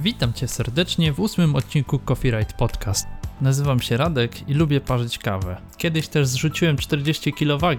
Witam Cię serdecznie w ósmym odcinku Copyright Podcast. Nazywam się Radek i lubię parzyć kawę. Kiedyś też zrzuciłem 40 kg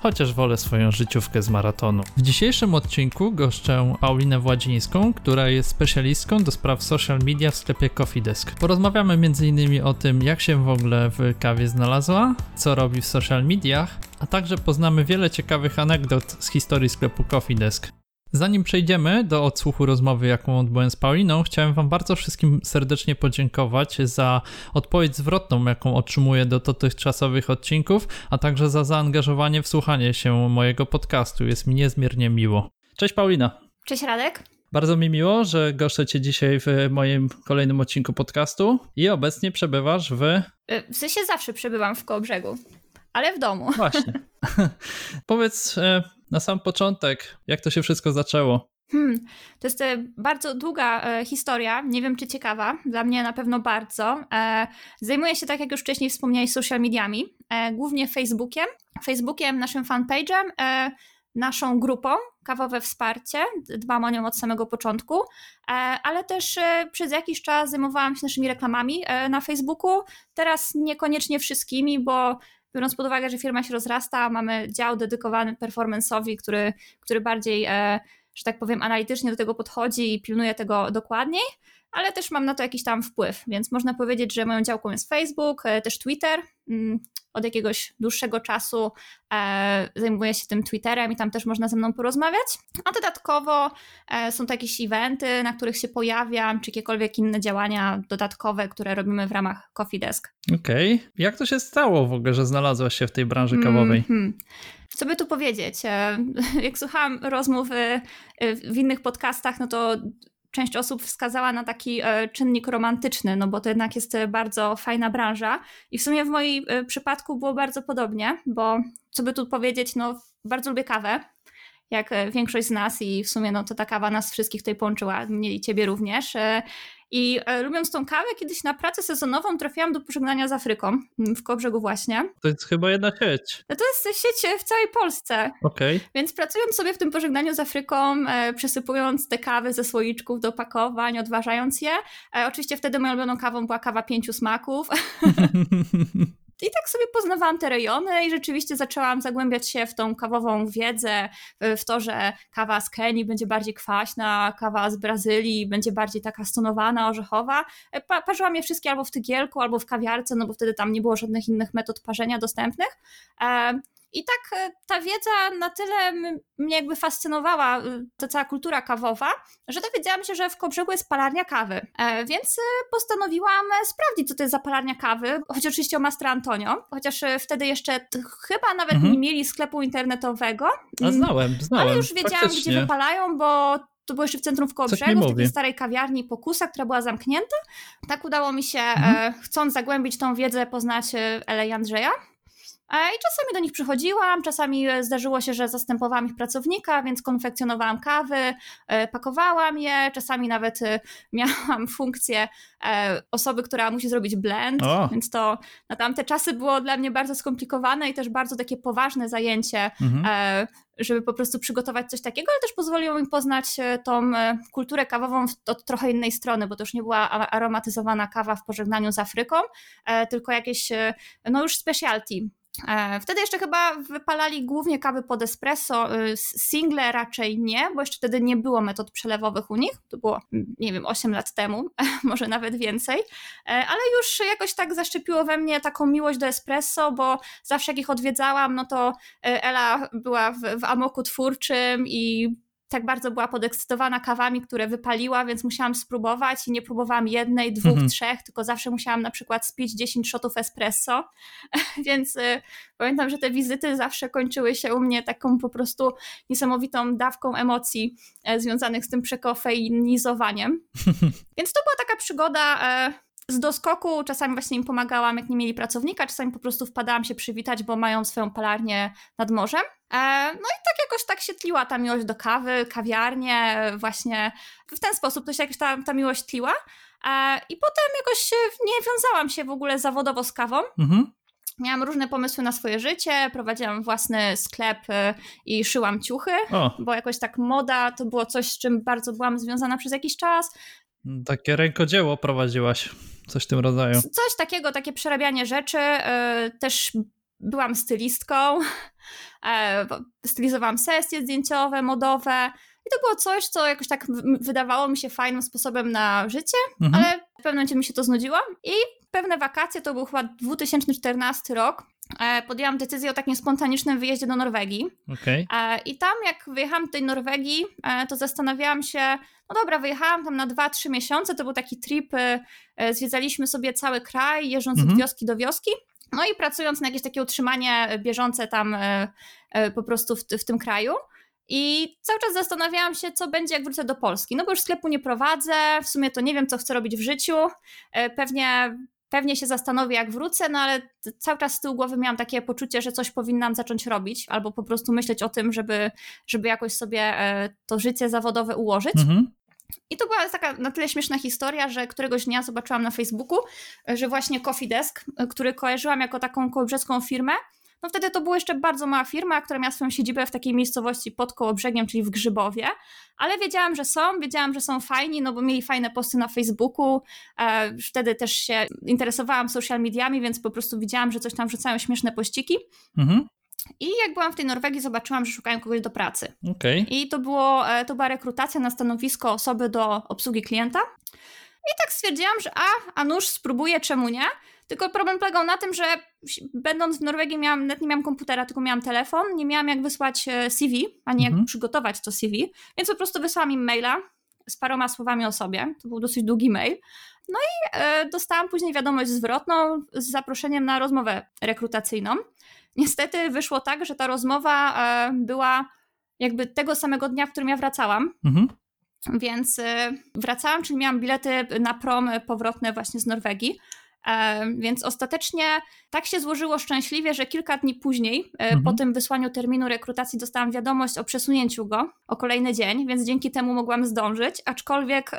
chociaż wolę swoją życiówkę z maratonu. W dzisiejszym odcinku goszczę Paulinę Władzińską, która jest specjalistką do spraw social media w sklepie Coffee Desk. Porozmawiamy m.in. o tym, jak się w ogóle w kawie znalazła, co robi w social mediach, a także poznamy wiele ciekawych anegdot z historii sklepu Coffee Desk. Zanim przejdziemy do odsłuchu rozmowy, jaką odbyłem z Pauliną, chciałem Wam bardzo wszystkim serdecznie podziękować za odpowiedź zwrotną, jaką otrzymuję do dotychczasowych odcinków, a także za zaangażowanie w słuchanie się mojego podcastu. Jest mi niezmiernie miło. Cześć Paulina. Cześć Radek. Bardzo mi miło, że goszczę Cię dzisiaj w moim kolejnym odcinku podcastu i obecnie przebywasz w... Y, w sensie zawsze przebywam w Kołobrzegu, ale w domu. Właśnie. Powiedz e, na sam początek, jak to się wszystko zaczęło? Hmm, to jest e, bardzo długa e, historia, nie wiem czy ciekawa, dla mnie na pewno bardzo. E, zajmuję się, tak jak już wcześniej wspomniałeś, social mediami, głównie Facebookiem, Facebookiem, naszym fanpage'em, naszą grupą Kawowe Wsparcie, dbam o nią od samego początku, ale też przez jakiś czas zajmowałam się naszymi reklamami na Facebooku, teraz niekoniecznie wszystkimi, bo biorąc pod uwagę, że firma się rozrasta, mamy dział dedykowany performance'owi, który, który bardziej, e, że tak powiem, analitycznie do tego podchodzi i pilnuje tego dokładniej, ale też mam na to jakiś tam wpływ, więc można powiedzieć, że moją działką jest Facebook, e, też Twitter. Od jakiegoś dłuższego czasu e, zajmuję się tym Twitterem i tam też można ze mną porozmawiać. A dodatkowo e, są to jakieś eventy, na których się pojawiam, czy jakiekolwiek inne działania dodatkowe, które robimy w ramach Coffee Desk. Okej. Okay. Jak to się stało w ogóle, że znalazłaś się w tej branży kawowej? Mm -hmm. Co by tu powiedzieć? E, jak słuchałam rozmów e, w innych podcastach, no to część osób wskazała na taki e, czynnik romantyczny, no bo to jednak jest e, bardzo fajna branża. I w sumie w moim e, przypadku było bardzo podobnie, bo co by tu powiedzieć, no bardzo lubię kawę, jak większość z nas i w sumie no to ta kawa nas wszystkich tutaj połączyła, mnie i ciebie również. I e, lubiąc tą kawę, kiedyś na pracę sezonową trafiłam do pożegnania z Afryką, mm, w Kobrzegu właśnie. To jest chyba jedna sieć. No to jest sieć w całej Polsce. Okej. Okay. Więc pracując sobie w tym pożegnaniu z Afryką, e, przesypując te kawy ze słoiczków do opakowań, odważając je. E, oczywiście wtedy moją ulubioną kawą była kawa pięciu smaków. I tak sobie poznawałam te rejony i rzeczywiście zaczęłam zagłębiać się w tą kawową wiedzę, w to, że kawa z Kenii będzie bardziej kwaśna, kawa z Brazylii będzie bardziej taka stonowana, orzechowa. E, pa parzyłam je wszystkie albo w tygielku, albo w kawiarce, no bo wtedy tam nie było żadnych innych metod parzenia dostępnych. E, i tak e, ta wiedza na tyle mnie jakby fascynowała, y, ta cała kultura kawowa, że dowiedziałam się, że w Kobrzegu jest palarnia kawy. E, więc postanowiłam e, sprawdzić, co to jest za palarnia kawy, choć oczywiście o Mastra Antonio, chociaż wtedy jeszcze chyba nawet mhm. nie mieli sklepu internetowego. A mm, znałem, znałem. Ale już wiedziałam, faktycznie. gdzie wypalają, bo to było jeszcze w centrum w Kołobrzegu, w takiej starej kawiarni Pokusa, która była zamknięta. Tak udało mi się, mhm. chcąc zagłębić tą wiedzę, poznać Elę i Andrzeja. E, I czasami do nich przychodziłam, czasami e, zdarzyło się, że zastępowałam ich pracownika, więc konfekcjonowałam kawy, e, pakowałam je, czasami nawet miałam funkcję osoby, która musi zrobić blend, o. więc to na tamte czasy było dla mnie bardzo skomplikowane i też bardzo takie poważne zajęcie, mhm. żeby po prostu przygotować coś takiego, ale też pozwoliło mi poznać tą kulturę kawową od trochę innej strony, bo to już nie była aromatyzowana kawa w pożegnaniu z Afryką, tylko jakieś no już specialty, wtedy jeszcze chyba wypalali głównie kawy pod espresso, y, single raczej nie, bo jeszcze wtedy nie było metod przelewowych u nich. To było, nie wiem, 8 lat temu, może nawet więcej, e, ale już jakoś tak zaszczepiło we mnie taką miłość do espresso, bo zawsze jak ich odwiedzałam, no to e, Ela była w, w amoku twórczym i tak bardzo była podekscytowana kawami, które wypaliła, więc musiałam spróbować i nie próbowałam jednej, dwóch, mhm. trzech, tylko zawsze musiałam na przykład spić 10 shotów espresso, więc y, pamiętam, że te wizyty zawsze kończyły się u mnie taką po prostu niesamowitą dawką emocji y, związanych z tym przekofeinizowaniem. więc to była taka przygoda y, z doskoku czasami właśnie im pomagałam, jak nie mieli pracownika, czasami po prostu wpadałam się przywitać, bo mają swoją palarnię nad morzem. E, no i tak jakoś tak się tliła ta miłość do kawy, kawiarnie, właśnie w ten sposób to się jakoś ta, ta miłość tliła. E, I potem jakoś nie wiązałam się w ogóle zawodowo z kawą. Mhm. Miałam różne pomysły na swoje życie, prowadziłam własny sklep e, i szyłam ciuchy, o. bo jakoś tak moda to było coś, z czym bardzo byłam związana przez jakiś czas Takie rękodzieło prowadziłaś, coś w tym rodzaju. Coś takiego, takie przerabianie rzeczy. Też byłam stylistką, stylizowałam sesje zdjęciowe, modowe. I to było coś, co jakoś tak wydawało mi się fajnym sposobem na życie, mhm. ale w pewnym momencie mi się to znudziło i pewne wakacje, to był chyba 2014 rok, e, podjęłam decyzję o takim spontanicznym wyjeździe do Norwegii. Okay. I tam jak wyjechałam do tej Norwegii, e, to zastanawiałam się, no dobra, wyjechałam tam na 2-3 miesiące, to był taki trip, e, zwiedzaliśmy sobie cały kraj, jeżdżąc mhm. od wioski do wioski. No i pracując na jakieś takie utrzymanie bieżące tam po prostu w, w tym kraju. I cały czas zastanawiałam się, co będzie, jak wrócę do Polski. No bo już sklepu nie prowadzę, w sumie to nie wiem, co chcę robić w życiu. Pewnie Pewnie się zastanowię, jak wrócę, no ale cały czas z tyłu głowy miałam takie poczucie, że coś powinnam zacząć robić, albo po prostu myśleć o tym, żeby, żeby jakoś sobie e, to życie zawodowe ułożyć. Mhm. I to była taka na tyle śmieszna historia, że któregoś dnia zobaczyłam na Facebooku, że właśnie Coffee Desk, e, który kojarzyłam jako taką kołobrzeską firmę, no wtedy to była jeszcze bardzo mała firma, która miała swoją siedzibę w takiej miejscowości pod Kołobrzegiem, czyli w Grzybowie, ale wiedziałam, że są, wiedziałam, że są fajni, no bo mieli fajne posty na Facebooku, e, wtedy też się interesowałam social mediami, więc po prostu widziałam, że coś tam wrzucają śmieszne pościki. Mhm. I jak byłam w tej Norwegii, zobaczyłam, że szukają kogoś do pracy. Okay. I to, było, e, to była rekrutacja na stanowisko osoby do obsługi klienta. I tak stwierdziłam, że a, a nuż spróbuję, czemu nie? Tylko problem polegał na tym, że będąc w Norwegii miałam, nawet nie miałam komputera, tylko miałam telefon, nie miałam jak wysłać e, CV, ani mhm. jak przygotować to CV, więc po prostu wysłałam im maila z paroma słowami o sobie. To był dosyć długi mail. No i e, dostałam później wiadomość zwrotną z zaproszeniem na rozmowę rekrutacyjną. Niestety wyszło tak, że ta rozmowa e, była jakby tego samego dnia, w którym ja wracałam. Mhm. Więc e, wracałam, czyli miałam bilety na prom powrotne właśnie z Norwegii. E, więc ostatecznie tak się złożyło szczęśliwie, że kilka dni później, e, mhm. po tym wysłaniu terminu rekrutacji, dostałam wiadomość o przesunięciu go o kolejny dzień, więc dzięki temu mogłam zdążyć. Aczkolwiek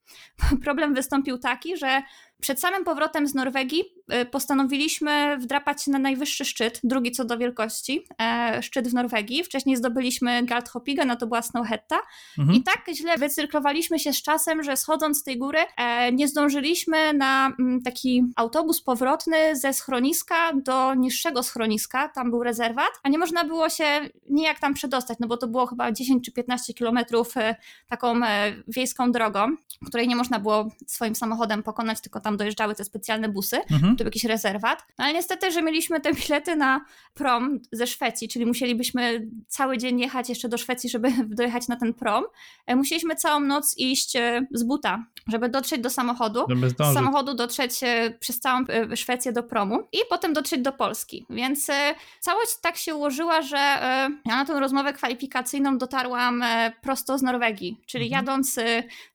problem wystąpił taki, że przed samym powrotem z Norwegii postanowiliśmy wdrapać się na najwyższy szczyt, drugi co do wielkości, e, szczyt w Norwegii. Wcześniej zdobyliśmy Galdhopigę, no to była Snowhetta. Mhm. I tak źle wycyrklowaliśmy się z czasem, że schodząc z tej góry e, nie zdążyliśmy na mm, taki autobus powrotny ze schroniska do niższego schroniska, tam był rezerwat, a nie można było się nijak tam przedostać, no bo to było chyba 10 czy 15 kilometrów e, taką wiejską drogą, której nie można było swoim samochodem pokonać, tylko tam tam dojeżdżały te specjalne busy, mhm. Był jakiś rezerwat. No ale niestety, że mieliśmy te bilety na prom ze Szwecji, czyli musielibyśmy cały dzień jechać jeszcze do Szwecji, żeby dojechać na ten prom. E, musieliśmy całą noc iść e, z buta, żeby dotrzeć do samochodu. Z samochodu dotrzeć e, przez całą Szwecję do promu i potem dotrzeć do Polski. Więc całość tak się ułożyła, że ja na tę rozmowę kwalifikacyjną dotarłam prosto z Norwegii, czyli mhm. jadąc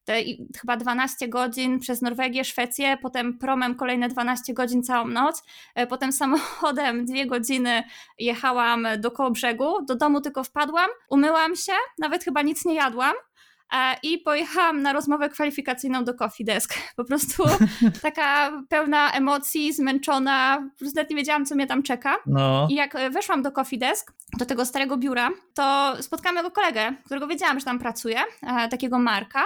te chyba 12 godzin przez Norwegię, Szwecję, potem promem kolejne 12 godzin całą noc, e, potem samochodem dwie godziny jechałam do koło brzegu, do domu tylko wpadłam, umyłam się, nawet chyba nic nie jadłam, e, i pojechałam na rozmowę kwalifikacyjną do Coffee Desk. Po prostu taka pełna emocji, zmęczona, po prostu nawet nie wiedziałam, co mnie tam czeka. No. I jak weszłam do Coffee Desk, do tego starego biura, to spotkałam jego kolegę, którego wiedziałam, że tam pracuje, e, takiego Marka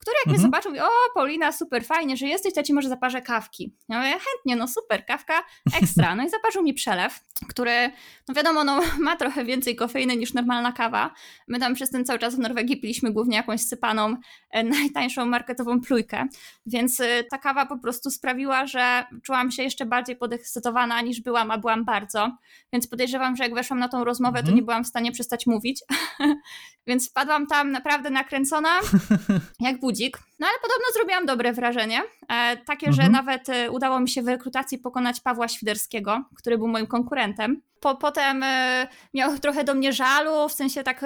który jak mhm. mnie zobaczył, mówi, o Paulina, super fajnie, że jesteś, to ci może zaparzę kawki. Ja mówię, chętnie, no super, kawka ekstra. No i zaparzył mi przelew, który, no wiadomo, no, ma trochę więcej kofeiny niż normalna kawa. My tam przez ten cały czas w Norwegii piliśmy głównie jakąś sypaną, e, najtańszą marketową plujkę, więc e, ta kawa po prostu sprawiła, że czułam się jeszcze bardziej podekscytowana niż byłam, a byłam bardzo. Więc podejrzewam, że jak weszłam na tą rozmowę, mhm. to nie byłam w stanie przestać mówić. więc wpadłam tam naprawdę nakręcona, jak Рудик No ale podobno zrobiłam dobre wrażenie. E, takie, mhm. że nawet e, udało mi się w rekrutacji pokonać Pawła Świderskiego, który był moim konkurentem po, potem e, miał trochę do mnie żalu, w sensie tak,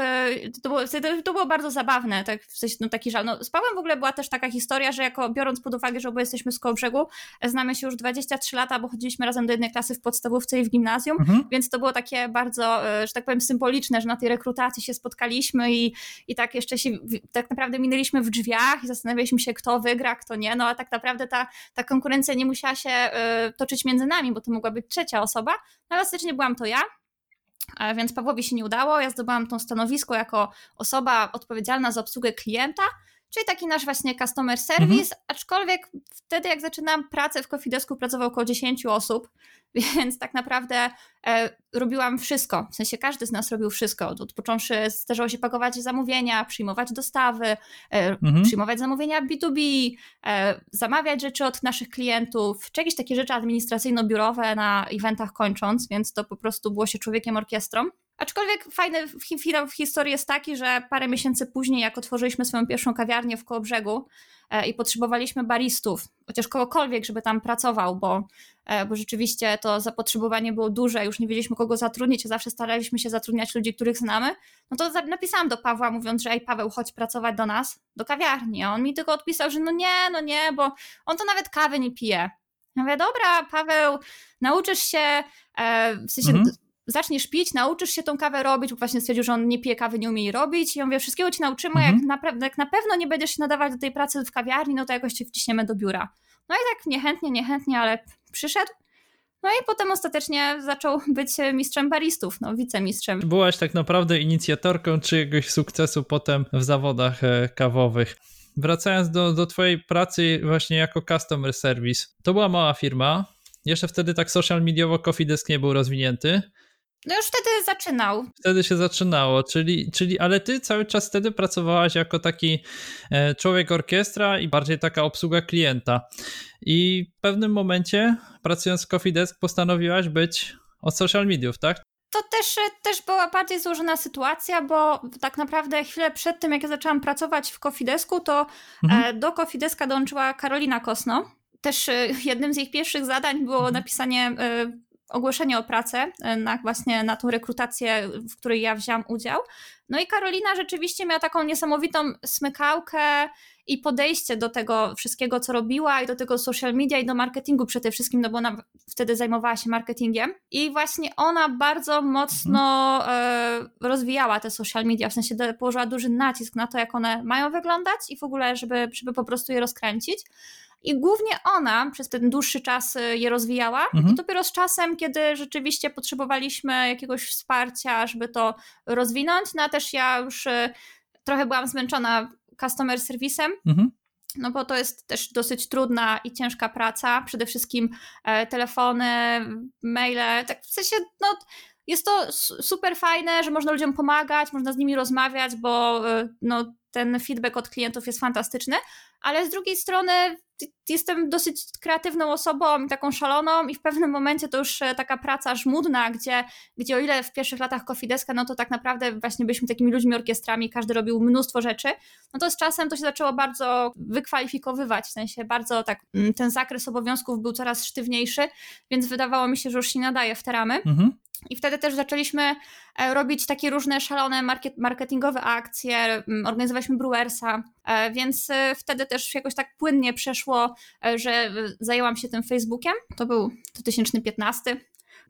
to było, to było bardzo zabawne, tak, w sensie no, taki żal. No, z Pawłem w ogóle była też taka historia, że jako biorąc pod uwagę, że oboje jesteśmy z Kołobrzegu, znamy się już 23 lata, bo chodziliśmy razem do jednej klasy w podstawówce i w gimnazjum, mhm. więc to było takie bardzo, że tak powiem, symboliczne, że na tej rekrutacji się spotkaliśmy i, i tak jeszcze się tak naprawdę minęliśmy w drzwiach i zastanawialiśmy się, kto wygra, kto nie, no a tak naprawdę ta, ta konkurencja nie musiała się y, toczyć między nami, bo to mogła być trzecia osoba, no elastycznie byłam to ja. Więc Pawłowi się nie udało. Ja zdobyłam to stanowisko jako osoba odpowiedzialna za obsługę klienta, czyli taki nasz właśnie customer service, mhm. aczkolwiek wtedy jak zaczynałam pracę w Coffee Desku pracowało około 10 osób, więc tak naprawdę e, robiłam wszystko, w sensie każdy z nas robił wszystko, od, począwszy zdarzało się pakować zamówienia, przyjmować dostawy, e, mhm. przyjmować zamówienia B2B, e, zamawiać rzeczy od naszych klientów, czy jakieś takie rzeczy administracyjno-biurowe na eventach kończąc, więc to po prostu było się człowiekiem orkiestrą. Aczkolwiek fajny finał w historii jest taki, że parę miesięcy później, jak otworzyliśmy swoją pierwszą kawiarnię w Kołobrzegu e, i potrzebowaliśmy baristów, chociaż kogokolwiek, żeby tam pracował, bo, e, bo rzeczywiście to zapotrzebowanie było duże, już nie wiedzieliśmy kogo zatrudnić, a zawsze staraliśmy się zatrudniać ludzi, których znamy, no to napisałam do Pawła mówiąc, że ej Paweł, chodź pracować do nas, do kawiarni. A on mi tylko odpisał, że no nie, no nie, bo on to nawet kawy nie pije. Ja mówię, dobra, Paweł, nauczysz się, e, w sensie mhm zaczniesz pić, nauczysz się tą kawę robić, bo właśnie stwierdził, że on nie pije kawy, nie umie jej robić. I ja mówię, wszystkiego ci nauczymy, mhm. jak, naprawdę, jak na pewno nie będziesz się nadawać do tej pracy w kawiarni, no to jakoś cię wciśniemy do biura. No i tak niechętnie, niechętnie, ale przyszedł. No i potem ostatecznie zaczął być mistrzem baristów, no wicemistrzem. Byłaś tak naprawdę inicjatorką czyjegoś sukcesu potem w zawodach e, kawowych. Wracając do, do twojej pracy właśnie jako customer service, to była mała firma, jeszcze wtedy tak social mediowo Coffee Desk nie był rozwinięty, no już wtedy zaczynał. Wtedy się zaczynało, czyli, czyli ale ty cały czas wtedy pracowałaś jako taki e, człowiek orkiestra i bardziej taka obsługa klienta. I w pewnym momencie, pracując w Coffee Desk, postanowiłaś być od social mediów, tak? To też, też była bardziej złożona sytuacja, bo tak naprawdę chwilę przed tym, jak ja zaczęłam pracować w Coffee Desku, to mhm. E, do Coffee Deska dołączyła Karolina Kosno. Też e, jednym z ich pierwszych zadań było mhm. napisanie ogłoszenie o pracę e, na właśnie na tą rekrutację, w której ja wziąłam udział. No i Karolina rzeczywiście miała taką niesamowitą smykałkę i podejście do tego wszystkiego, co robiła i do tego social media i do marketingu przede wszystkim, no bo ona wtedy zajmowała się marketingiem i właśnie ona bardzo mocno mhm. rozwijała te social media, w sensie położyła duży nacisk na to, jak one mają wyglądać i w ogóle, żeby, żeby po prostu je rozkręcić. I głównie ona przez ten dłuższy czas y, je rozwijała. Mhm. I dopiero z czasem, kiedy rzeczywiście potrzebowaliśmy jakiegoś wsparcia, żeby to rozwinąć, no a też ja już y, trochę byłam zmęczona customer serwisem. Mhm no bo to jest też dosyć trudna i ciężka praca. Przede wszystkim e, telefony, maile, tak w sensie, no jest to super fajne, że można ludziom pomagać, można z nimi rozmawiać, bo e, no, ten feedback od klientów jest fantastyczny, ale z drugiej strony jestem dosyć kreatywną osobą, taką szaloną i w pewnym momencie to już e, taka praca żmudna, gdzie, gdzie o ile w pierwszych latach Kofideska, no to tak naprawdę właśnie byliśmy takimi ludźmi orkiestrami, każdy robił mnóstwo rzeczy, no to z czasem to się zaczęło bardzo wykwalifikowywać, w sensie bardzo tak, mm, ten zakres obowiązków był coraz sztywniejszy, więc wydawało mi się, że już się nadaje w te ramy. Mhm. I wtedy też zaczęliśmy e, robić takie różne szalone market, marketingowe akcje, mm, organizowaliśmy Brewersa, e, więc wtedy też jakoś tak płynnie przeszło, że zajęłam się tym Facebookiem. To był 2015,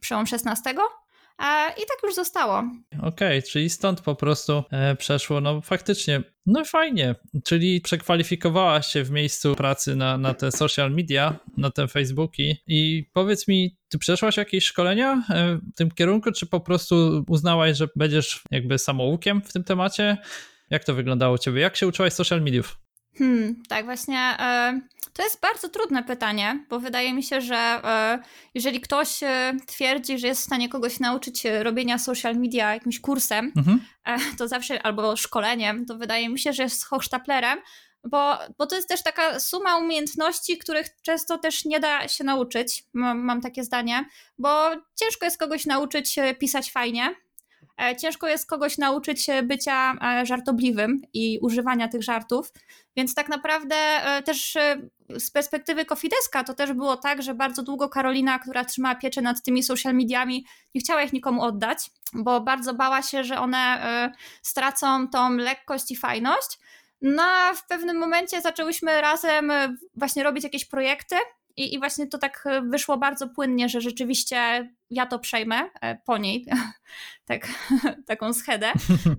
przełom 16. I tak już zostało. Okej, okay, czyli stąd po prostu e, przeszło, no faktycznie, no fajnie, czyli przekwalifikowałaś się w miejscu pracy na, na te social media, na te Facebooki i powiedz mi, ty przeszłaś jakieś szkolenia e, w tym kierunku, czy po prostu uznałaś, że będziesz jakby samoukiem w tym temacie? Jak to wyglądało u ciebie? Jak się uczyłaś social mediów? Hmm, tak, właśnie. E, to jest bardzo trudne pytanie, bo wydaje mi się, że e, jeżeli ktoś e, twierdzi, że jest w stanie kogoś nauczyć robienia social media jakimś kursem, mhm. to zawsze albo szkoleniem, to wydaje mi się, że jest hochsztaplerem, bo, bo to jest też taka suma umiejętności, których często też nie da się nauczyć. Mam, mam takie zdanie, bo ciężko jest kogoś nauczyć pisać fajnie, E, ciężko jest kogoś nauczyć bycia e, żartobliwym i używania tych żartów, więc tak naprawdę e, też z perspektywy Kofideska to też było tak, że bardzo długo Karolina, która trzymała pieczę nad tymi social mediami, nie chciała ich nikomu oddać, bo bardzo bała się, że one stracą tą lekkość i fajność. No a w pewnym momencie zaczęłyśmy razem właśnie robić jakieś projekty i, I właśnie to tak e, wyszło bardzo płynnie, że rzeczywiście ja to przejmę e, po niej, tak, taką schedę.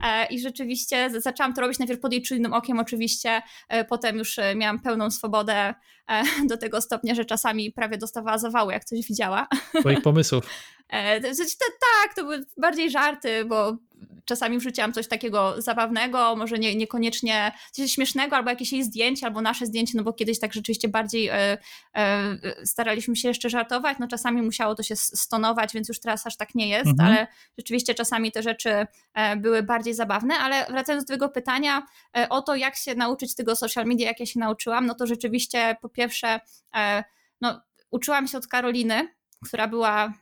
E, I rzeczywiście zaczęłam to robić najpierw pod jej czujnym okiem, oczywiście, potem już miałam pełną swobodę do tego stopnia, że czasami prawie dostawała zawału, jak coś widziała. Twoich pomysłów. Tak, to były bardziej żarty, bo czasami wrzuciłam coś takiego zabawnego, może nie, niekoniecznie coś śmiesznego, albo jakieś jej zdjęcie, albo nasze zdjęcie, no bo kiedyś tak rzeczywiście bardziej e, e, staraliśmy się jeszcze żartować, no czasami musiało to się stonować, więc już teraz aż tak nie jest, mhm. ale rzeczywiście czasami te rzeczy e, były bardziej zabawne, ale wracając do tego pytania e, o to, jak się nauczyć tego social media, jak ja się nauczyłam, no to rzeczywiście po pierwsze, e, no uczyłam się od Karoliny, która była,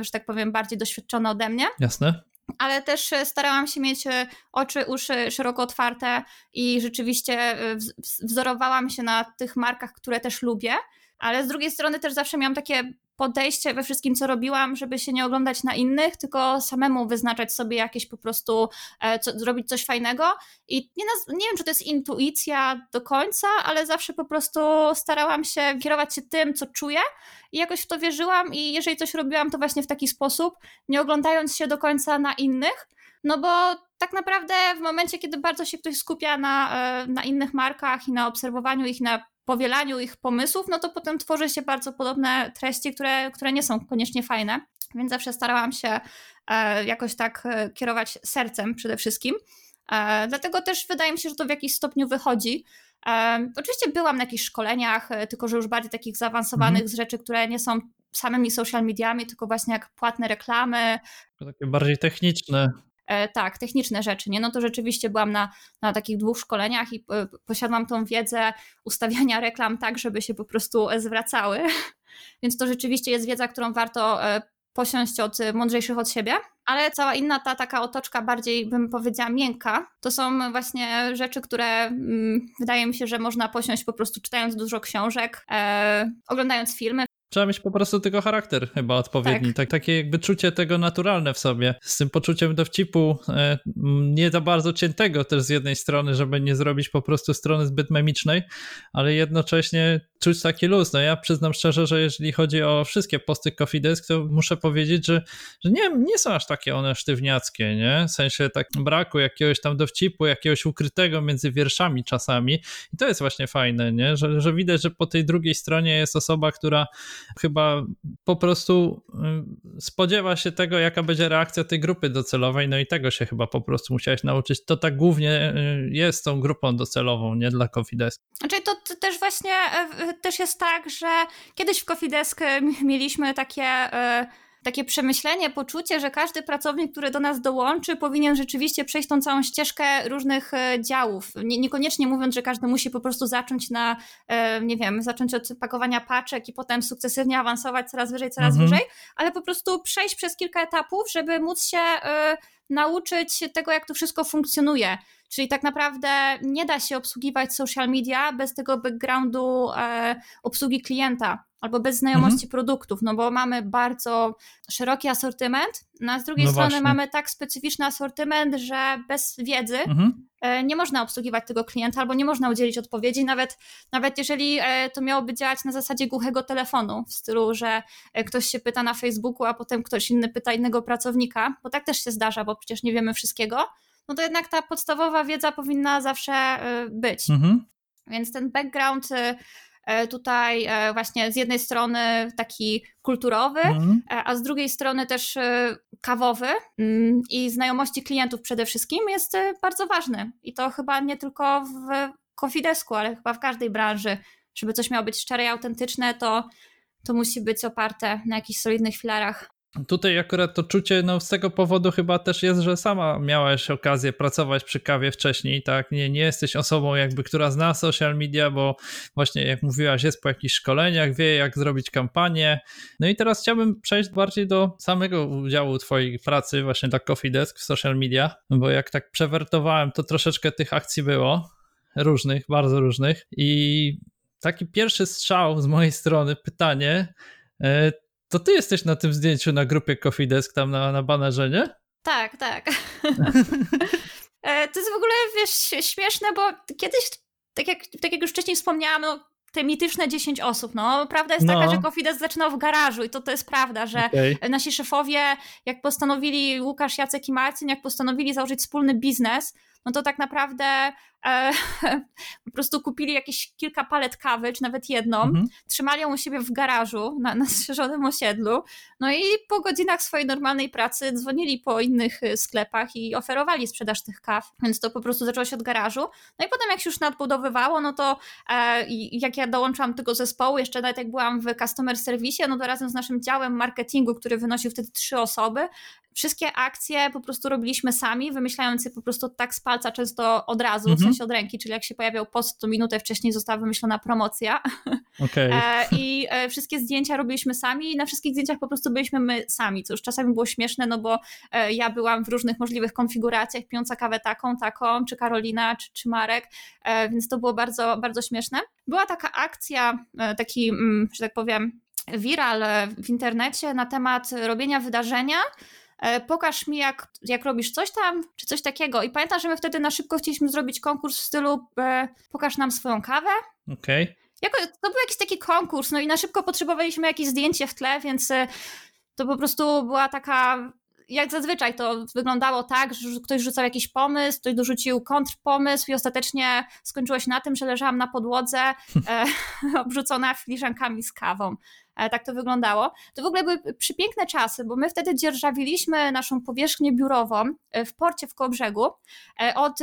że tak powiem, bardziej doświadczona ode mnie. Jasne ale też e, starałam się mieć e, oczy, uszy szeroko otwarte i rzeczywiście e, wzorowałam się na tych markach, które też lubię, ale z drugiej strony też zawsze miałam takie podejście we wszystkim, co robiłam, żeby się nie oglądać na innych, tylko samemu wyznaczać sobie jakieś po prostu, e, co, zrobić coś fajnego. I nie, nie wiem, czy to jest intuicja do końca, ale zawsze po prostu starałam się kierować się tym, co czuję i jakoś w to wierzyłam i jeżeli coś robiłam, to właśnie w taki sposób, nie oglądając się do końca na innych, no bo tak naprawdę w momencie, kiedy bardzo się ktoś skupia na, e, na innych markach i na obserwowaniu ich, na powielaniu ich pomysłów, no to potem tworzy się bardzo podobne treści, które, które nie są koniecznie fajne. Więc zawsze starałam się e, jakoś tak e, kierować sercem przede wszystkim. E, dlatego też wydaje mi się, że to w jakiś stopniu wychodzi. Oczywiście byłam na jakichś szkoleniach, tylko że już bardziej takich zaawansowanych mhm. z rzeczy, które nie są samymi social mediami, tylko właśnie jak płatne reklamy. Takie bardziej techniczne. E, tak, techniczne rzeczy, nie? No to rzeczywiście byłam na, na takich dwóch szkoleniach i e, posiadłam tą wiedzę ustawiania reklam tak, żeby się po prostu zwracały. Więc to rzeczywiście jest wiedza, którą warto e, posiąść od mądrzejszych od siebie, ale cała inna ta taka otoczka bardziej bym powiedziała miękka, to są właśnie rzeczy, które mm, wydaje mi się, że można posiąść po prostu czytając dużo książek, e, oglądając filmy. Trzeba mieć po prostu tego charakter chyba odpowiedni, tak. tak. takie jakby czucie tego naturalne w sobie, z tym poczuciem dowcipu, e, nie za bardzo ciętego też z jednej strony, żeby nie zrobić po prostu strony zbyt memicznej, ale jednocześnie czuć taki luz. No ja przyznam szczerze, że jeżeli chodzi o wszystkie posty Coffee to muszę powiedzieć, że, że nie, nie są aż takie one sztywniackie, nie? W sensie tak braku jakiegoś tam dowcipu, jakiegoś ukrytego między wierszami czasami i to jest właśnie fajne, nie? Że, że widać, że po tej drugiej stronie jest osoba, która chyba po prostu y, spodziewa się tego, jaka będzie reakcja tej grupy docelowej, no i tego się chyba po prostu musiałeś nauczyć. To tak głównie y, jest tą grupą docelową, nie dla Coffee Desk. Znaczy to też właśnie e, też jest tak, że kiedyś w Coffee Desk e, mieliśmy takie e, takie przemyślenie, poczucie, że każdy pracownik, który do nas dołączy, powinien rzeczywiście przejść tą całą ścieżkę różnych e, działów. Nie, niekoniecznie mówiąc, że każdy musi po prostu zacząć na, nie wiem, zacząć od pakowania paczek i potem sukcesywnie awansować coraz wyżej, coraz mhm. wyżej, ale po prostu przejść przez kilka etapów, żeby móc się nauczyć tego, jak to wszystko funkcjonuje. Czyli tak naprawdę nie da się obsługiwać social media bez tego backgroundu e, obsługi klienta albo bez znajomości mhm. produktów, no bo mamy bardzo szeroki asortyment, no a z drugiej no strony właśnie. mamy tak specyficzny asortyment, że bez wiedzy mhm. E, nie można obsługiwać tego klienta albo nie można udzielić odpowiedzi, nawet, nawet jeżeli e, to miałoby działać na zasadzie głuchego telefonu, w stylu, że e, ktoś się pyta na Facebooku, a potem ktoś inny pyta innego pracownika, bo tak też się zdarza, bo przecież nie wiemy wszystkiego, no to jednak ta podstawowa wiedza powinna zawsze być. Mhm. Więc ten background tutaj e, właśnie z jednej strony taki kulturowy, mm. a z drugiej strony też kawowy mm, i znajomości klientów przede wszystkim jest bardzo ważny. I to chyba nie tylko w Kofidesku, ale chyba w każdej branży. Żeby coś miało być szczere i autentyczne, to, to musi być oparte na jakichś solidnych filarach. Tutaj akurat to czucie, no z tego powodu chyba też jest, że sama miałaś okazję pracować przy kawie wcześniej, tak? Nie, nie jesteś osobą jakby, która zna social media, bo właśnie jak mówiłaś, jest po jakichś szkoleniach, wie jak zrobić kampanię. No i teraz chciałbym przejść bardziej do samego udziału twojej pracy właśnie dla Coffee Desk w social media, bo jak tak przewertowałem, to troszeczkę tych akcji było, różnych, bardzo różnych i taki pierwszy strzał z mojej strony, pytanie, e, to ty jesteś na tym zdjęciu na grupie Coffee Desk tam na, na banerze, nie? Tak, tak. E, to jest w ogóle, wiesz, śmieszne, bo kiedyś, tak jak, tak jak już wcześniej wspomniałam, no, te mityczne 10 osób. No, prawda jest no. taka, że Coffee Desk zaczynał w garażu i to, to jest prawda, że okay. nasi szefowie, jak postanowili, Łukasz, Jacek i Marcin, jak postanowili założyć wspólny biznes, no to tak naprawdę e, po prostu kupili jakieś kilka palet kawy, czy nawet jedną, mhm. trzymali ją u siebie w garażu na, na strzeżonym osiedlu, no i po godzinach swojej normalnej pracy dzwonili po innych y, sklepach i oferowali sprzedaż tych kaw, więc to po prostu zaczęło się od garażu. No i potem jak się już nadbudowywało, no to e, jak ja dołączam tego zespołu, jeszcze nawet jak byłam w customer service, no to razem z naszym działem marketingu, który wynosił wtedy trzy osoby, wszystkie akcje po prostu robiliśmy sami, wymyślając je po prostu tak z palca, często od razu, mhm. Sensie od ręki, czyli jak się pojawiał post, to minutę wcześniej została wymyślona promocja. Okay. E, I e, wszystkie zdjęcia robiliśmy sami i na wszystkich zdjęciach po prostu byliśmy my sami, co już czasami było śmieszne, no bo e, ja byłam w różnych możliwych konfiguracjach, pijąca kawę taką, taką, czy Karolina, czy, czy Marek, więc to było bardzo, bardzo śmieszne. Była taka akcja, taki, mm, że tak powiem, viral w internecie na temat robienia wydarzenia, pokaż mi, jak, jak robisz coś tam, czy coś takiego. I pamiętam, że my wtedy na szybko chcieliśmy zrobić konkurs w stylu e, pokaż nam swoją kawę. Okej. Okay. Jako, to był jakiś taki konkurs, no i na szybko potrzebowaliśmy jakieś zdjęcie w tle, więc e, to po prostu była taka jak zazwyczaj to wyglądało tak, że ktoś rzucał jakiś pomysł, ktoś dorzucił kontrpomysł i ostatecznie skończyło się na tym, że leżałam na podłodze e, obrzucona filiżankami z kawą. E, tak to wyglądało. To w ogóle były przepiękne czasy, bo my wtedy dzierżawiliśmy naszą powierzchnię biurową e, w porcie w Kołobrzegu e, od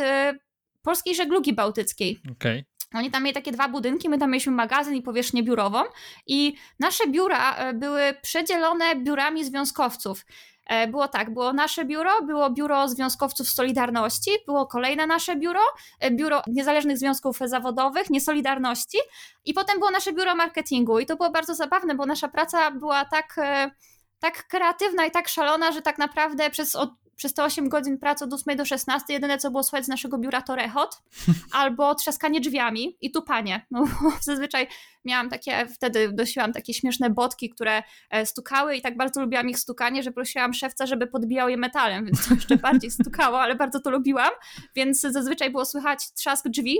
Polskiej Żeglugi Bałtyckiej. Okay. Oni tam mieli takie dwa budynki, my tam mieliśmy magazyn i powierzchnię biurową i nasze biura były przedzielone biurami związkowców. E, było tak, było nasze biuro, było biuro związkowców Solidarności, było kolejne nasze biuro, e, biuro niezależnych związków zawodowych, niesolidarności i potem było nasze biuro marketingu. I to było bardzo zabawne, bo nasza praca była tak e, tak kreatywna i tak szalona, że tak naprawdę przez od przez te 8 godzin pracy od 8 do 16 jedyne co było słychać z naszego biura to rechot albo trzaskanie drzwiami i tupanie. No, zazwyczaj miałam takie, wtedy dosiłam takie śmieszne botki, które e, stukały i tak bardzo lubiłam ich stukanie, że prosiłam szewca, żeby podbijał je metalem, więc to jeszcze bardziej stukało, ale bardzo to lubiłam, więc zazwyczaj było słychać trzask drzwi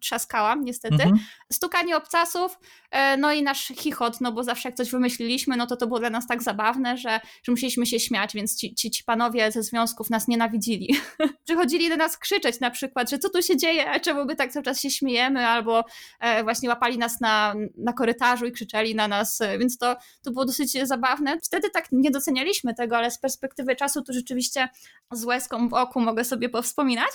trzaskałam niestety. Mhm. Stukanie obcasów, e, no i nasz chichot, no bo zawsze jak coś wymyśliliśmy, no to to było dla nas tak zabawne, że, że musieliśmy się śmiać, więc ci, ci, ci panowie ze związków nas nienawidzili. Przychodzili do nas krzyczeć na przykład, że co tu się dzieje, czemu my tak cały czas się śmiejemy, albo e, właśnie łapali nas na, na korytarzu i krzyczeli na nas, e, więc to, to było dosyć zabawne. Wtedy tak nie docenialiśmy tego, ale z perspektywy czasu to rzeczywiście z łezką w oku mogę sobie powspominać.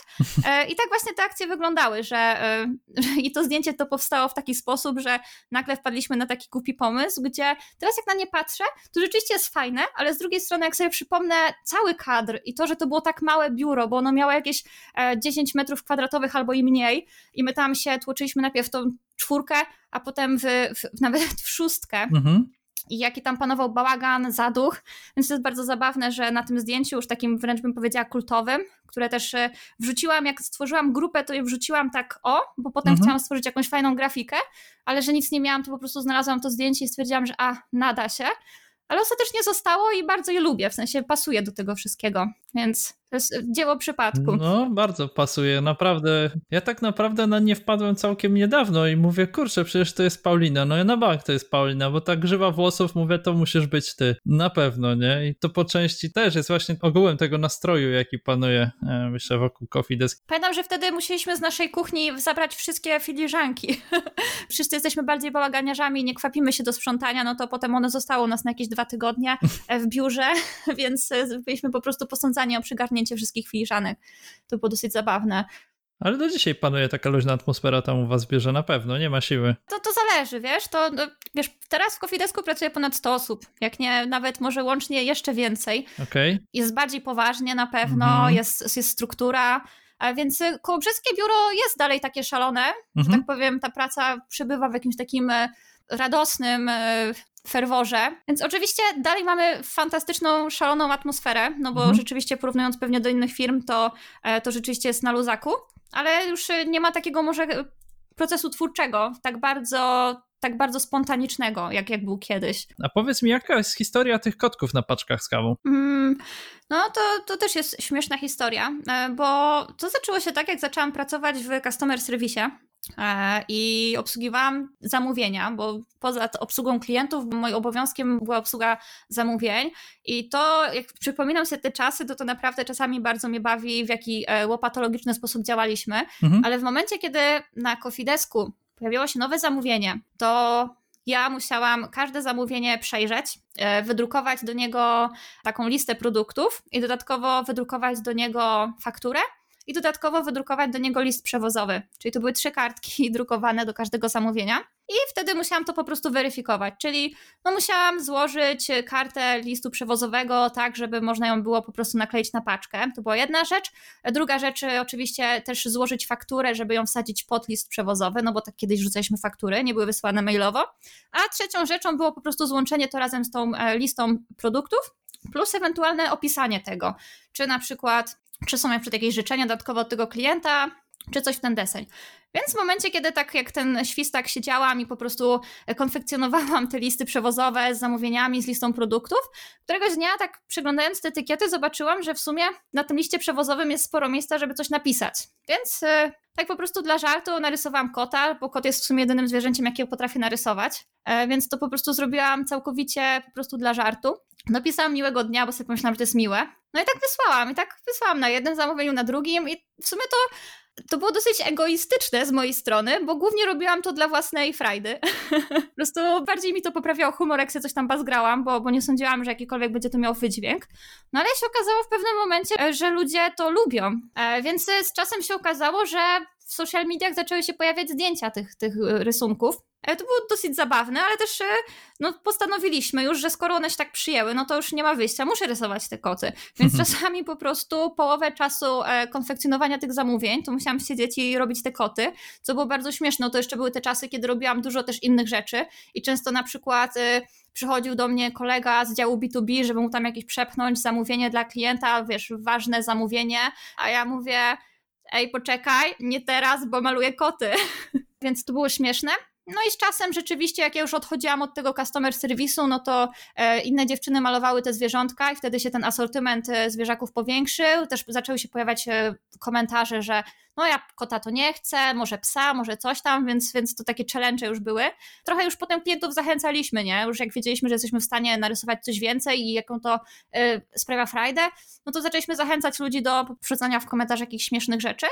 I tak właśnie te akcje wyglądały, że I to zdjęcie to powstało w taki sposób, że nagle wpadliśmy na taki głupi pomysł, gdzie teraz jak na nie patrzę, to rzeczywiście jest fajne, ale z drugiej strony jak sobie przypomnę cały kadr i to, że to było tak małe biuro, bo ono miało jakieś 10 e, metrów kwadratowych albo i mniej i my tam się tłoczyliśmy najpierw tą czwórkę, a potem w, w nawet w szóstkę. Mhm i jaki tam panował bałagan, zaduch, więc to jest bardzo zabawne, że na tym zdjęciu, już takim wręcz bym powiedziała kultowym, które też e, wrzuciłam, jak stworzyłam grupę, to je wrzuciłam tak o, bo potem mhm. chciałam stworzyć jakąś fajną grafikę, ale że nic nie miałam, to po prostu znalazłam to zdjęcie i stwierdziłam, że a, nada się. Ale ostatecznie zostało i bardzo je lubię, w sensie pasuje do tego wszystkiego, więc to jest dzieło przypadku. No, bardzo pasuje, naprawdę. Ja tak naprawdę na nie wpadłem całkiem niedawno i mówię, kurczę, przecież to jest Paulina. No ja na bank to jest Paulina, bo tak grzywa włosów, mówię, to musisz być ty. Na pewno, nie? I to po części też jest właśnie ogółem tego nastroju, jaki panuje, e, myślę, wokół Coffee Desk. Pamiętam, że wtedy musieliśmy z naszej kuchni zabrać wszystkie filiżanki. Wszyscy jesteśmy bardziej bałaganiarzami, nie kwapimy się do sprzątania, no to potem one zostało nas na jakieś dwa tygodnie w biurze, więc byliśmy po prostu posądzani o przygarnięcie wszystkich filiżanek. To było dosyć zabawne. Ale do dzisiaj panuje taka luźna atmosfera tam u was bierze na pewno, nie ma siły. To, to zależy, wiesz, to no, wiesz, teraz w Kofidesku pracuje ponad 100 osób, jak nie nawet może łącznie jeszcze więcej. Okay. Jest bardziej poważnie na pewno, mm -hmm. jest, jest struktura, więc Kołobrzeskie biuro jest dalej takie szalone, mm -hmm. że mhm. tak powiem, ta praca przebywa w jakimś takim e, radosnym e, ferworze. Więc oczywiście dalej mamy fantastyczną, szaloną atmosferę, no bo mhm. rzeczywiście porównując pewnie do innych firm, to, e, to rzeczywiście jest na luzaku, ale już nie ma takiego może procesu twórczego tak bardzo tak bardzo spontanicznego, jak, jak był kiedyś. A powiedz mi, jaka jest historia tych kotków na paczkach z kawą? Mm, no to, to też jest śmieszna historia, e, bo to zaczęło się tak, jak zaczęłam pracować w customer service e, i obsługiwałam zamówienia, bo poza obsługą klientów moim obowiązkiem była obsługa zamówień. I to, jak przypominam sobie te czasy, to to naprawdę czasami bardzo mnie bawi, w jaki e, łopatologiczny sposób działaliśmy, mhm. ale w momencie, kiedy na Kofidesku pojawiło się nowe zamówienie, to ja musiałam każde zamówienie przejrzeć, e, wydrukować do niego taką listę produktów i dodatkowo wydrukować do niego fakturę i dodatkowo wydrukować do niego list przewozowy. Czyli to były trzy kartki drukowane do każdego zamówienia. I wtedy musiałam to po prostu weryfikować, czyli no musiałam złożyć kartę listu przewozowego tak, żeby można ją było po prostu nakleić na paczkę. To była jedna rzecz. Druga rzecz, oczywiście też złożyć fakturę, żeby ją wsadzić pod list przewozowy, no bo tak kiedyś rzucaliśmy faktury, nie były wysyłane mailowo. A trzecią rzeczą było po prostu złączenie to razem z tą e, listą produktów, plus ewentualne opisanie tego, czy na przykład czy są na jakieś życzenia dodatkowo od tego klienta, czy coś w ten deseń. Więc w momencie, kiedy tak jak ten świstak siedziałam i po prostu konfekcjonowałam te listy przewozowe z zamówieniami, z listą produktów, któregoś dnia tak przyglądając te etykiety zobaczyłam, że w sumie na tym liście przewozowym jest sporo miejsca, żeby coś napisać. Więc y, tak po prostu dla żartu narysowałam kota, bo kot jest w sumie jedynym zwierzęciem, jakiego potrafię narysować, e, więc to po prostu zrobiłam całkowicie po prostu dla żartu. Napisałam miłego dnia, bo sobie pomyślałam, że to jest miłe. No i tak wysłałam, i tak wysłałam na jednym zamówieniu, na drugim i w sumie to to było dosyć egoistyczne z mojej strony, bo głównie robiłam to dla własnej frajdy. po prostu bardziej mi to poprawiało humor, jak sobie coś tam bazgrałam, bo, bo nie sądziłam, że jakikolwiek będzie to miał wydźwięk. No ale się okazało w pewnym momencie, że ludzie to lubią. E, więc z czasem się okazało, że w social mediach zaczęły się pojawiać zdjęcia tych, tych rysunków. E, to było dosyć zabawne, ale też e, no, postanowiliśmy już, że skoro one się tak przyjęły, no to już nie ma wyjścia, muszę rysować te koty. Więc czasami po prostu połowę czasu e, konfekcjonowania tych zamówień, to musiałam siedzieć i robić te koty, co było bardzo śmieszne. No to jeszcze były te czasy, kiedy robiłam dużo też innych rzeczy i często na przykład przychodził do mnie kolega z działu B2B, żeby mu tam jakieś przepchnąć zamówienie dla klienta, wiesz, ważne zamówienie, a ja mówię, ej, poczekaj, nie teraz, bo maluję koty. Więc to było śmieszne. No i z czasem rzeczywiście, jak ja już odchodziłam od tego customer serwisu, no to e, inne dziewczyny malowały te zwierzątka i wtedy się ten asortyment e, zwierzaków powiększył. Też zaczęły się pojawiać e, komentarze, że no ja kota to nie chcę, może psa, może coś tam, więc, więc to takie challenge już były. Trochę już potem klientów zachęcaliśmy, nie? Już jak wiedzieliśmy, że jesteśmy w stanie narysować coś więcej i jaką to y, sprawia frajdę, no to zaczęliśmy zachęcać ludzi do wrzucania w komentarzach jakichś śmiesznych rzeczy.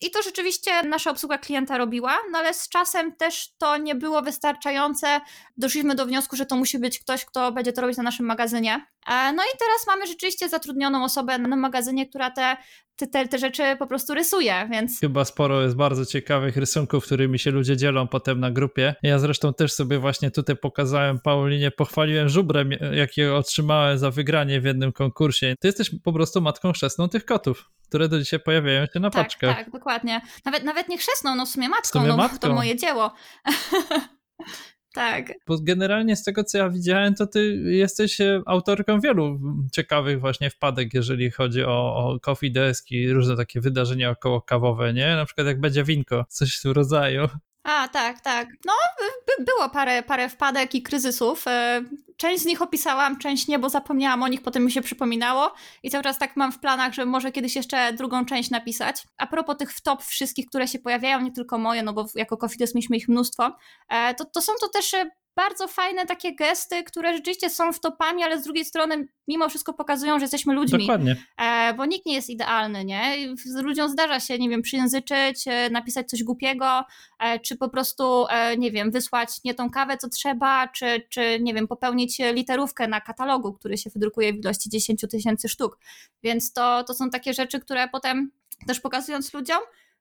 I to rzeczywiście nasza obsługa klienta robiła, no ale z czasem też to nie było wystarczające. Doszliśmy do wniosku, że to musi być ktoś, kto będzie to robić na naszym magazynie. E, no i teraz mamy rzeczywiście zatrudnioną osobę na magazynie, która te te, te, rzeczy po prostu rysuje, więc... Chyba sporo jest bardzo ciekawych rysunków, którymi się ludzie dzielą potem na grupie. Ja zresztą też sobie właśnie tutaj pokazałem Paulinie, pochwaliłem żubrem, jakie otrzymałem za wygranie w jednym konkursie. Ty jesteś po prostu matką chrzestną tych kotów, które do dzisiaj pojawiają się na tak, paczkach. Tak, dokładnie. Nawet, nawet nie chrzestną, no w sumie matką, w sumie no matką. to moje dzieło. Tak. Bo generalnie z tego, co ja widziałem, to ty jesteś e, autorką wielu ciekawych właśnie wpadek, jeżeli chodzi o, o coffee desk i różne takie wydarzenia około kawowe, nie? Na przykład jak będzie winko, coś w tym rodzaju. A, tak, tak. No, by, było parę, parę wpadek i kryzysów. E, część z nich opisałam, część nie, bo zapomniałam o nich, potem mi się przypominało i cały czas tak mam w planach, że może kiedyś jeszcze drugą część napisać. A propos tych wtop wszystkich, które się pojawiają, nie tylko moje, no bo jako Coffee mieliśmy ich mnóstwo, e, to, to są to też bardzo fajne takie gesty, które rzeczywiście są wtopami, ale z drugiej strony mimo wszystko pokazują, że jesteśmy ludźmi. Dokładnie. E, bo nikt nie jest idealny, nie? Ludziom zdarza się, nie wiem, przyjęzyczyć, e, napisać coś głupiego, e, czy po prostu, nie wiem, wysłać nie tą kawę, co trzeba, czy, czy nie wiem, popełnić literówkę na katalogu, który się wydrukuje w ilości 10 tysięcy sztuk. Więc to, to są takie rzeczy, które potem też pokazując ludziom,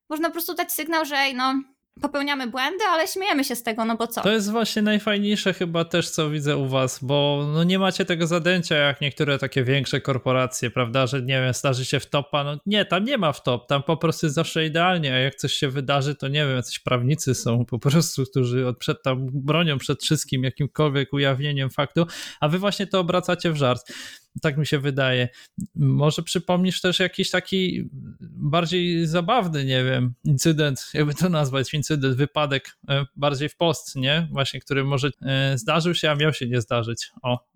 można po prostu dać sygnał, że ej, no popełniamy błędy, ale śmiejemy się z tego, no bo co? To jest właśnie najfajniejsze chyba też, co widzę u was, bo no nie macie tego zadęcia jak niektóre takie większe korporacje, prawda, że nie wiem, starzy się w topa, no nie, tam nie ma w top, tam po prostu jest zawsze idealnie, a jak coś się wydarzy, to nie wiem, jacyś prawnicy są po prostu, którzy przed tam bronią przed wszystkim jakimkolwiek ujawnieniem faktu, a wy właśnie to obracacie w żart. Tak mi się wydaje. Może przypomnisz też jakiś taki bardziej zabawny, nie wiem, incydent, jakby to nazwać, incydent, wypadek e, bardziej w post, nie? Właśnie, który może e, zdarzył się, a miał się nie zdarzyć. O,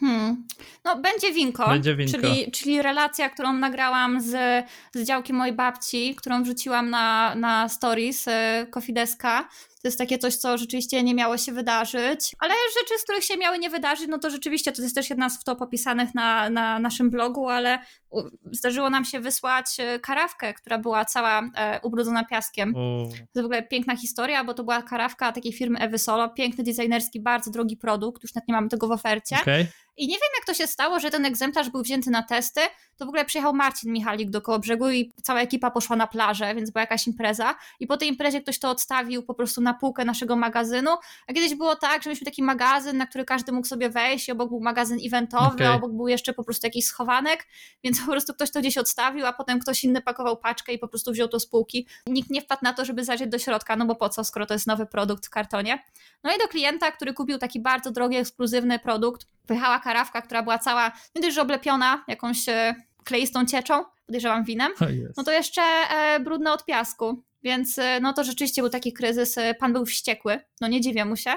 Hmm. No, będzie winko, będzie winko. Czyli, czyli relacja, którą nagrałam z, z działki mojej babci, którą wrzuciłam na, na stories y, Kofideska. To jest takie coś, co rzeczywiście nie miało się wydarzyć. Ale rzeczy, z których się miały nie wydarzyć, no to rzeczywiście to jest też jedna z top opisanych na, na naszym blogu, ale zdarzyło nam się wysłać e, karawkę, która była cała e, ubrudzona piaskiem. To jest w ogóle piękna historia, bo to była karawka takiej firmy Ewy Solo, piękny designerski, bardzo drogi produkt, już nawet nie mamy tego w ofercie. Okay. I nie wiem, jak to się stało, że ten egzemplarz był wzięty na testy. To w ogóle przyjechał Marcin Michalik do brzegu i cała ekipa poszła na plażę, więc była jakaś impreza. I po tej imprezie ktoś to odstawił po prostu na półkę naszego magazynu. A kiedyś było tak, że mieliśmy taki magazyn, na który każdy mógł sobie wejść. I obok był magazyn eventowy, okay. obok był jeszcze po prostu jakiś schowanek, więc po prostu ktoś to gdzieś odstawił, a potem ktoś inny pakował paczkę i po prostu wziął to z półki. Nikt nie wpadł na to, żeby zajrzeć do środka, no bo po co, skoro to jest nowy produkt w kartonie. No i do klienta, który kupił taki bardzo drogi, ekskluzywny produkt, wyjechała karawka, która była cała, nie dość, że oblepiona jakąś e, kleistą cieczą, podejrzewam winem, no to jeszcze e, brudne od piasku. Więc e, no to rzeczywiście był taki kryzys. Pan był wściekły, no nie dziwię mu się.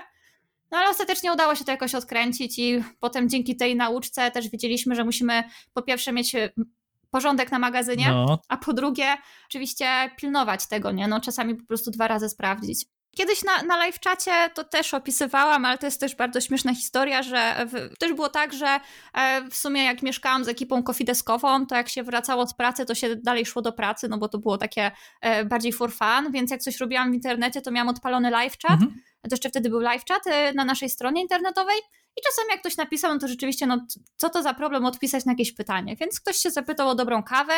No ale ostatecznie udało się to jakoś odkręcić i potem dzięki tej nauczce też wiedzieliśmy, że musimy po pierwsze mieć porządek na magazynie, no. a po drugie oczywiście pilnować tego, nie? No czasami po prostu dwa razy sprawdzić. Kiedyś na, na live czacie to też opisywałam, ale to jest też bardzo śmieszna historia, że w, też było tak, że e, w sumie jak mieszkałam z ekipą kofideskową, to jak się wracało z pracy, to się dalej szło do pracy, no bo to było takie e, bardziej for fun, więc jak coś robiłam w internecie, to miałam odpalony live chat. Mhm. To jeszcze wtedy był live chat e, na naszej stronie internetowej i czasami jak ktoś napisał, no to rzeczywiście, no co to za problem odpisać na jakieś pytanie. Więc ktoś się zapytał o dobrą kawę.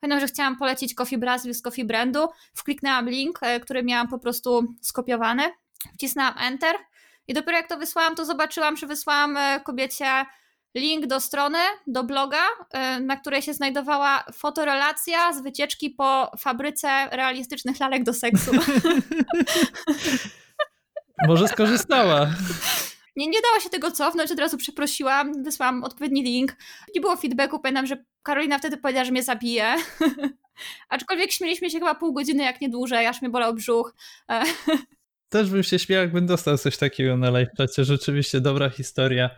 Pamiętam, że chciałam polecić Coffee Brazil z Coffee Brandu. Wkliknęłam link, e, który miałam po prostu skopiowany. Wcisnęłam Enter i dopiero jak to wysłałam, to zobaczyłam, że wysłałam e, kobiecie link do strony, do bloga, e, na której się znajdowała fotorelacja z wycieczki po fabryce realistycznych lalek do seksu. Może skorzystała. Nie, nie dało się tego cofnąć, od razu przeprosiłam, wysłałam odpowiedni link. Nie było feedbacku, pamiętam, że Karolina wtedy powiedziała, że mnie zabije. Aczkolwiek śmieliśmy się chyba pół godziny, jak nie dłużej, aż mnie bolał brzuch. Też bym się śmiał, jakbym dostał coś takiego na live. Rzeczywiście dobra historia.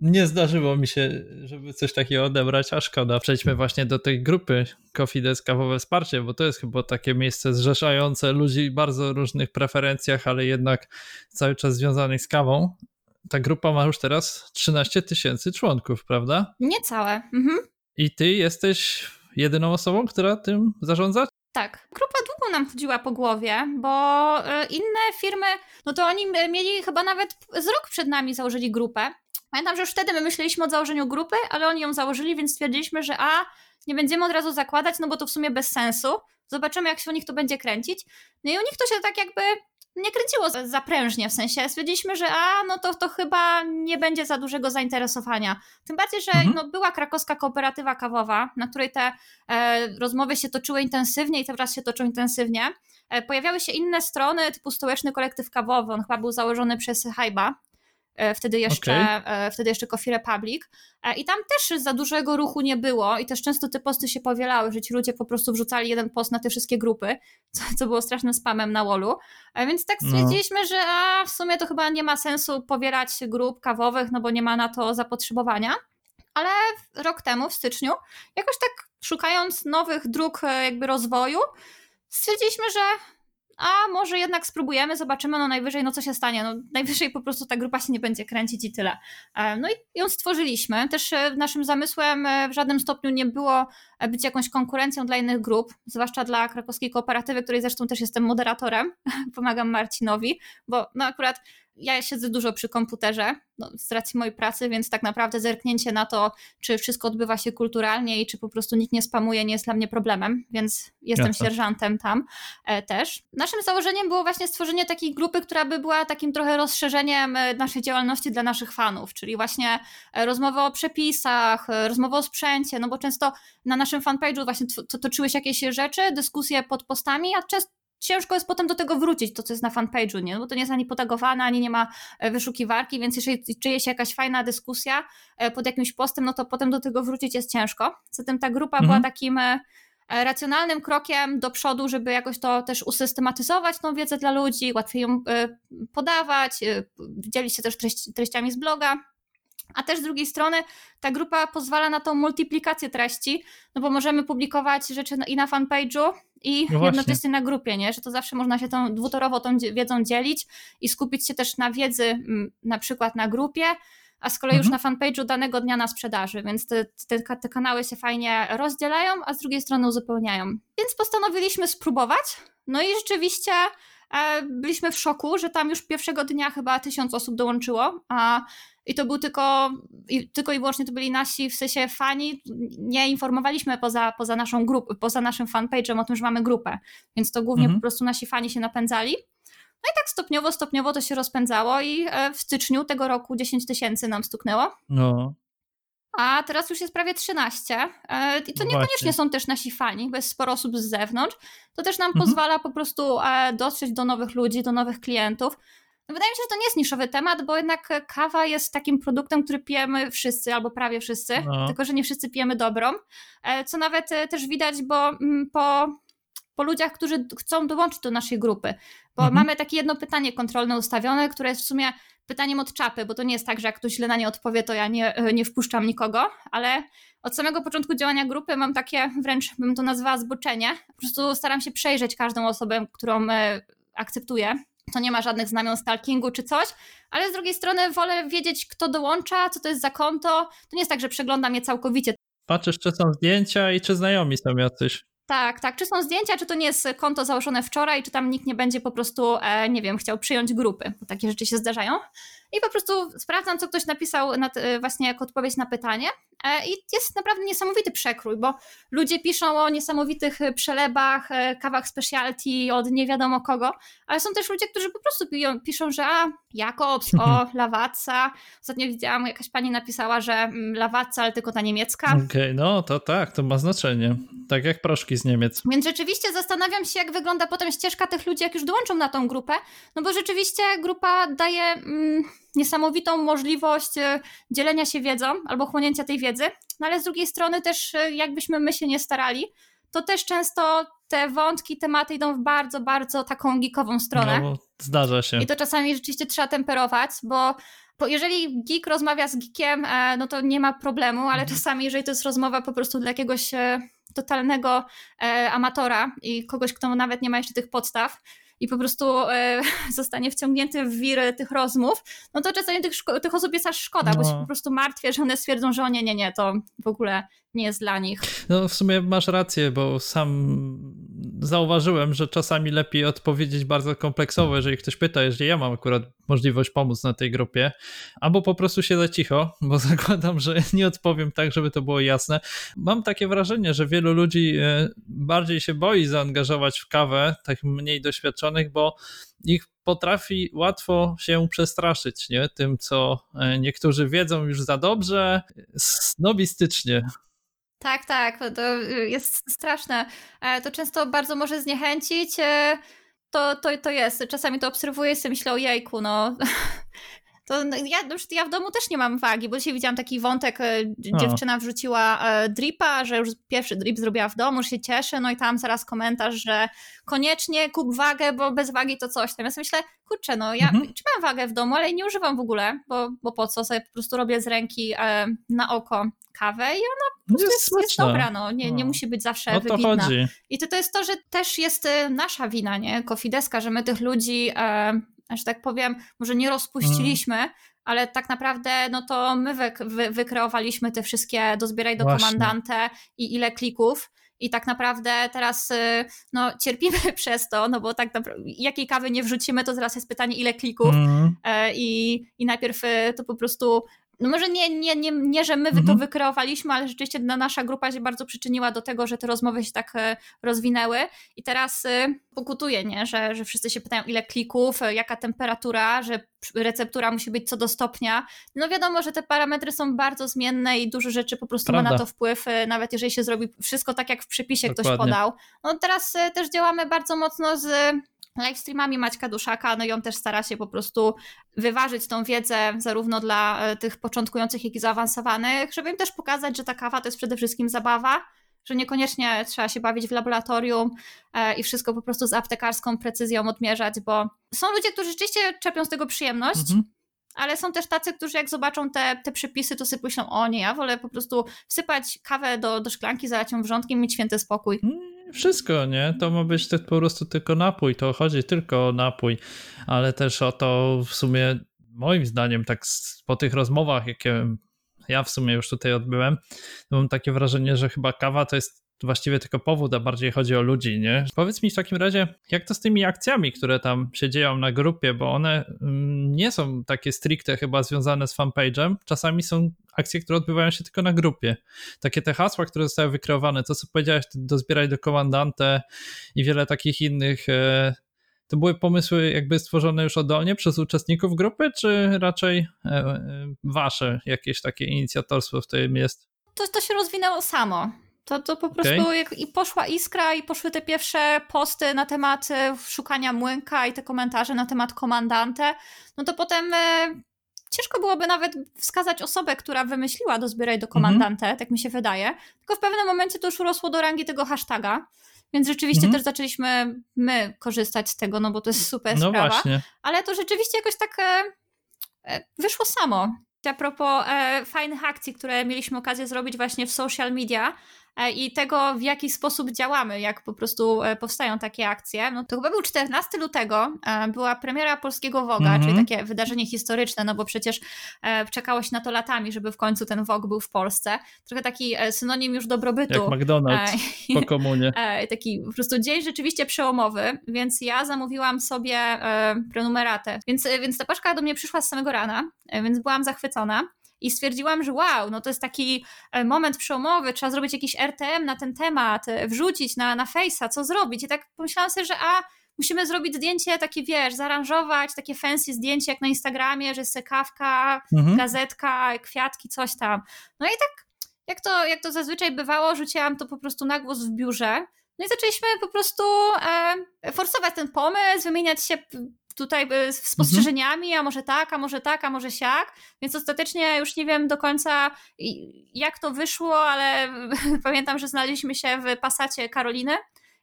Nie zdarzyło mi się, żeby coś takiego odebrać, a szkoda. Przejdźmy właśnie do tej grupy Coffee Desk Kawowe Wsparcie, bo to jest chyba takie miejsce zrzeszające ludzi w bardzo różnych preferencjach, ale jednak cały czas związanych z kawą ta grupa ma już teraz 13 tysięcy członków, prawda? Niecałe. Mhm. I ty jesteś jedyną osobą, która tym zarządza? Tak. Grupa długo nam chodziła po głowie, bo e, inne firmy, no to oni mieli chyba nawet z rok przed nami założyli grupę. Pamiętam, że już wtedy my myśleliśmy o założeniu grupy, ale oni ją założyli, więc stwierdziliśmy, że a, nie będziemy od razu zakładać, no bo to w sumie bez sensu. Zobaczymy, jak się u nich to będzie kręcić. No i u nich to się tak jakby nie kręciło za prężnie, w sensie stwierdziliśmy, że a, no to, to chyba nie będzie za dużego zainteresowania. Tym bardziej, że mhm. no, była krakowska kooperatywa kawowa, na której te e, rozmowy się toczyły intensywnie i teraz się toczą intensywnie. E, pojawiały się inne strony, typu Stołeczny Kolektyw Kawowy, on chyba był założony przez Hajba, wtedy jeszcze, okay. wtedy jeszcze Coffee Republic. E, I tam też za dużego ruchu nie było i też często te posty się powielały, że ci ludzie po prostu wrzucali jeden post na te wszystkie grupy, co, co było strasznym spamem na wallu. E, więc tak no. stwierdziliśmy, no. że a, w sumie to chyba nie ma sensu powielać grup kawowych, no bo nie ma na to zapotrzebowania. Ale rok temu, w styczniu, jakoś tak szukając nowych dróg jakby rozwoju, stwierdziliśmy, że a może jednak spróbujemy, zobaczymy, no najwyżej, no co się stanie, no najwyżej po prostu ta grupa się nie będzie kręcić i tyle. E, no i ją stworzyliśmy. Też e, naszym zamysłem e, w żadnym stopniu nie było być jakąś konkurencją dla innych grup, zwłaszcza dla krakowskiej kooperatywy, której zresztą też jestem moderatorem, pomagam Marcinowi, bo no akurat ja siedzę dużo przy komputerze no, z racji mojej pracy, więc tak naprawdę zerknięcie na to, czy wszystko odbywa się kulturalnie i czy po prostu nikt nie spamuje, nie jest dla mnie problemem, więc jestem Jasne. sierżantem tam e, też. Naszym założeniem było właśnie stworzenie takiej grupy, która by była takim trochę rozszerzeniem e, naszej działalności dla naszych fanów, czyli właśnie e, rozmowy o przepisach, e, rozmowy o sprzęcie, no bo często na naszym fanpage'u właśnie to, toczyły się jakieś rzeczy, dyskusje pod postami, a często ciężko jest potem do tego wrócić, to co jest na fanpage'u, nie? Bo to nie jest ani potagowane, ani nie ma e, wyszukiwarki, więc jeżeli czyje się jakaś fajna dyskusja e, pod jakimś postem, no to potem do tego wrócić jest ciężko. Zatem ta grupa mhm. była takim e, racjonalnym krokiem do przodu, żeby jakoś to też usystematyzować tą wiedzę dla ludzi, łatwiej ją podawać, dzielić się też treść, treściami z bloga. A też z drugiej strony ta grupa pozwala na tą multiplikację treści, no bo możemy publikować rzeczy i na fanpage'u i no jednocześnie na grupie, nie? że to zawsze można się tą dwutorowo tą wiedzą dzielić i skupić się też na wiedzy mm, na przykład na grupie, a z kolei mhm. już na fanpage'u danego dnia na sprzedaży, więc te, te, te kanały się fajnie rozdzielają, a z drugiej strony uzupełniają. Więc postanowiliśmy spróbować, no i rzeczywiście byliśmy w szoku, że tam już pierwszego dnia chyba tysiąc osób dołączyło, a i to był tylko i, tylko i wyłącznie to byli nasi, w sensie fani, nie informowaliśmy poza, poza naszą grupą, poza naszym fanpage'em o tym, że mamy grupę, więc to głównie mhm. po prostu nasi fani się napędzali. No i tak stopniowo, stopniowo to się rozpędzało i e, w styczniu tego roku 10 tysięcy nam stuknęło. No. A teraz już jest prawie 13. E, I to no niekoniecznie Właśnie. są też nasi fani, bo jest sporo osób z zewnątrz. To też nam mhm. pozwala po prostu e, dotrzeć do nowych ludzi, do nowych klientów. No wydaje mi się, że to nie jest niszowy temat, bo jednak kawa jest takim produktem, który pijemy wszyscy, albo prawie wszyscy, no. tylko że nie wszyscy pijemy dobrą. Co nawet też widać, bo mm, po po ludziach, którzy chcą dołączyć do naszej grupy. Bo mhm. mamy takie jedno pytanie kontrolne ustawione, które jest w sumie pytaniem od czapy, bo to nie jest tak, że jak ktoś źle na nie odpowie, to ja nie, e, nie wpuszczam nikogo, ale od samego początku działania grupy mam takie wręcz, bym to nazwała zboczenie. Po prostu staram się przejrzeć każdą osobę, którą e, akceptuję. To nie ma żadnych znamion stalkingu czy coś, ale z drugiej strony wolę wiedzieć, kto dołącza, co to jest za konto. To nie jest tak, że przeglądam je całkowicie. Patrzysz, czy są zdjęcia i czy znajomi są jacyś. Tak, tak. Czy są zdjęcia, czy to nie jest konto założone wczoraj, czy tam nikt nie będzie po prostu, e, nie wiem, chciał przyjąć grupy, bo takie rzeczy się zdarzają i po prostu sprawdzam, co ktoś napisał na, właśnie jako odpowiedź na pytanie. E, I jest naprawdę niesamowity przekrój, bo ludzie piszą o niesamowitych przelebach, e, kawach specialty od nie wiadomo kogo, ale są też ludzie, którzy po prostu piją, piszą, że a, Jakobs, o, Lawatsa. Ostatnio widziałam, jakaś pani napisała, że mm, Lawatsa, ale tylko ta niemiecka. Okej, okay, no to tak, to ma znaczenie. Tak jak proszki z Niemiec. Więc rzeczywiście zastanawiam się, jak wygląda potem ścieżka tych ludzi, jak już dołączą na tą grupę, no bo rzeczywiście grupa daje... Mm, niesamowitą możliwość e, dzielenia się wiedzą albo chłonięcia tej wiedzy, no ale z drugiej strony też e, jakbyśmy my się nie starali, to też często te wątki, tematy idą w bardzo, bardzo taką geekową stronę. No, zdarza się. I to czasami rzeczywiście trzeba temperować, bo bo jeżeli geek rozmawia z geekiem, e, no to nie ma problemu, ale mhm. czasami, jeżeli to jest rozmowa po prostu dla jakiegoś totalnego amatora i kogoś, kto nawet nie ma jeszcze tych podstaw, i po prostu e, zostanie wciągnięty w wir tych rozmów, no to czasami tych, tych osób jest aż szkoda, no. bo się po prostu martwię, że one stwierdzą, że o nie, nie, nie, to w ogóle nie jest dla nich. No w sumie masz rację, bo sam zauważyłem, że czasami lepiej odpowiedzieć bardzo kompleksowo, jeżeli ktoś pyta, jeżeli ja mam akurat możliwość pomóc na tej grupie, albo po prostu się za cicho, bo zakładam, że nie odpowiem tak, żeby to było jasne. Mam takie wrażenie, że wielu ludzi e, bardziej się boi zaangażować w kawę, tak mniej doświadczonych, bo ich potrafi łatwo się przestraszyć nie? tym, co e, niektórzy wiedzą już za dobrze, snobistycznie. Tak, tak, to jest straszne. E, to często bardzo może zniechęcić. E, to, to, to jest. Czasami to obserwuję i sobie myślę, jejku, no to no, ja, już ja w domu też nie mam wagi, bo dzisiaj widziałam taki wątek, e, dziewczyna wrzuciła e, dripa, że już pierwszy drip zrobiła w domu, że się cieszy, no i tam zaraz komentarz, że koniecznie kup wagę, bo bez wagi to coś tam. Ja sobie myślę, kurczę, no ja mhm. mam wagę w domu, ale nie używam w ogóle, bo, bo po co, sobie po prostu robię z ręki e, na oko kawę i ona po prostu jest, jest, jest dobra, no. Nie, nie no. musi być zawsze wybitna. Chodzi. I to, to jest to, że też jest nasza wina, nie, Kofideska, że my tych ludzi e, że tak powiem, może nie rozpuściliśmy, mm. ale tak naprawdę no to my wy, wy, wykreowaliśmy te wszystkie dozbieraj do Właśnie. komandantę i ile klików. I tak naprawdę teraz y, no, cierpimy przez to, no bo tak naprawdę jakiej kawy nie wrzucimy, to zaraz jest pytanie, ile klików. Mm. I, I najpierw y, to po prostu no może nie, nie, nie, nie że my mhm. to wykreowaliśmy, ale rzeczywiście nasza grupa się bardzo przyczyniła do tego, że te rozmowy się tak e, rozwinęły i teraz e, pokutuje, nie? Że, że wszyscy się pytają ile klików, e, jaka temperatura, że receptura musi być co do stopnia. No wiadomo, że te parametry są bardzo zmienne i dużo rzeczy po prostu Prawda. ma na to wpływ, nawet jeżeli się zrobi wszystko tak jak w przepisie Dokładnie. ktoś podał. No teraz też działamy bardzo mocno z livestreamami Maćka Duszaka, no i on też stara się po prostu wyważyć tą wiedzę zarówno dla e, tych początkujących, jak i zaawansowanych, żeby im też pokazać, że ta kawa to jest przede wszystkim zabawa, że niekoniecznie trzeba się bawić w laboratorium e, i wszystko po prostu z aptekarską precyzją odmierzać, bo są ludzie, którzy rzeczywiście czepią z tego przyjemność, mhm. ale są też tacy, którzy jak zobaczą te, te przepisy, to sobie myślą, o nie, ja wolę po prostu wsypać kawę do, do szklanki, zalać ją wrzątkiem, mieć święty spokój. Mm, wszystko, nie? To ma być po prostu tylko napój, to chodzi tylko o napój, ale też o to w sumie moim zdaniem, tak po tych rozmowach, jakie ja w sumie już tutaj odbyłem, mam takie wrażenie, że chyba kawa to jest właściwie tylko powód, a bardziej chodzi o ludzi, nie? Powiedz mi w takim razie, jak to z tymi akcjami, które tam się dzieją na grupie, bo one mm, nie są takie stricte chyba związane z fanpage'em, czasami są akcje, które odbywają się tylko na grupie. Takie te hasła, które zostały wykreowane, to co powiedziałeś, dozbieraj do komandante i wiele takich innych e, to były pomysły jakby stworzone już oddolnie przez uczestników grupy, czy raczej e, e, wasze jakieś takie inicjatorstwo w tym jest? To, to się rozwinęło samo. To, to po prostu okay. jak, i poszła iskra i poszły te pierwsze posty na temat e, szukania młynka i te komentarze na temat komandante, no to potem e, ciężko byłoby nawet wskazać osobę, która wymyśliła do zbieraj do komandante, mm -hmm. tak mi się wydaje, tylko w pewnym momencie to już urosło do rangi tego hashtaga, więc rzeczywiście mm -hmm. też zaczęliśmy my korzystać z tego, no bo to jest super no sprawa, właśnie. ale to rzeczywiście jakoś tak e wyszło samo. A propos e, fajnych akcji, które mieliśmy okazję zrobić właśnie w social media, i tego, w jaki sposób działamy, jak po prostu e, powstają takie akcje. No to chyba był 14 lutego, e, była premiera polskiego Woga, mm -hmm. czyli takie wydarzenie historyczne, no bo przecież czekało się na to latami, żeby w końcu ten Wog był w Polsce. Trochę taki synonim już dobrobytu. Jak McDonald's po komunie. Taki po prostu dzień rzeczywiście przełomowy, więc ja zamówiłam sobie prenumeratę. Więc, więc ta paczka do mnie przyszła z samego rana, więc byłam zachwycona i stwierdziłam, że wow, no to jest taki e, moment przełomowy, trzeba zrobić jakiś RTM na ten temat, e, wrzucić na, na Face'a, co zrobić. I tak pomyślałam sobie, że a, musimy zrobić zdjęcie takie, wiesz, zaaranżować takie fancy zdjęcie jak na Instagramie, że jest kawka, mhm. gazetka, kwiatki, coś tam. No i tak, jak to, jak to zazwyczaj bywało, rzuciłam to po prostu na głos w biurze. No i zaczęliśmy po prostu e, forsować ten pomysł, wymieniać się tutaj z spostrzeżeniami, a może tak, a może tak, a może siak, więc ostatecznie już nie wiem do końca jak to wyszło, ale pamiętam, że znaleźliśmy się w pasacie Karoliny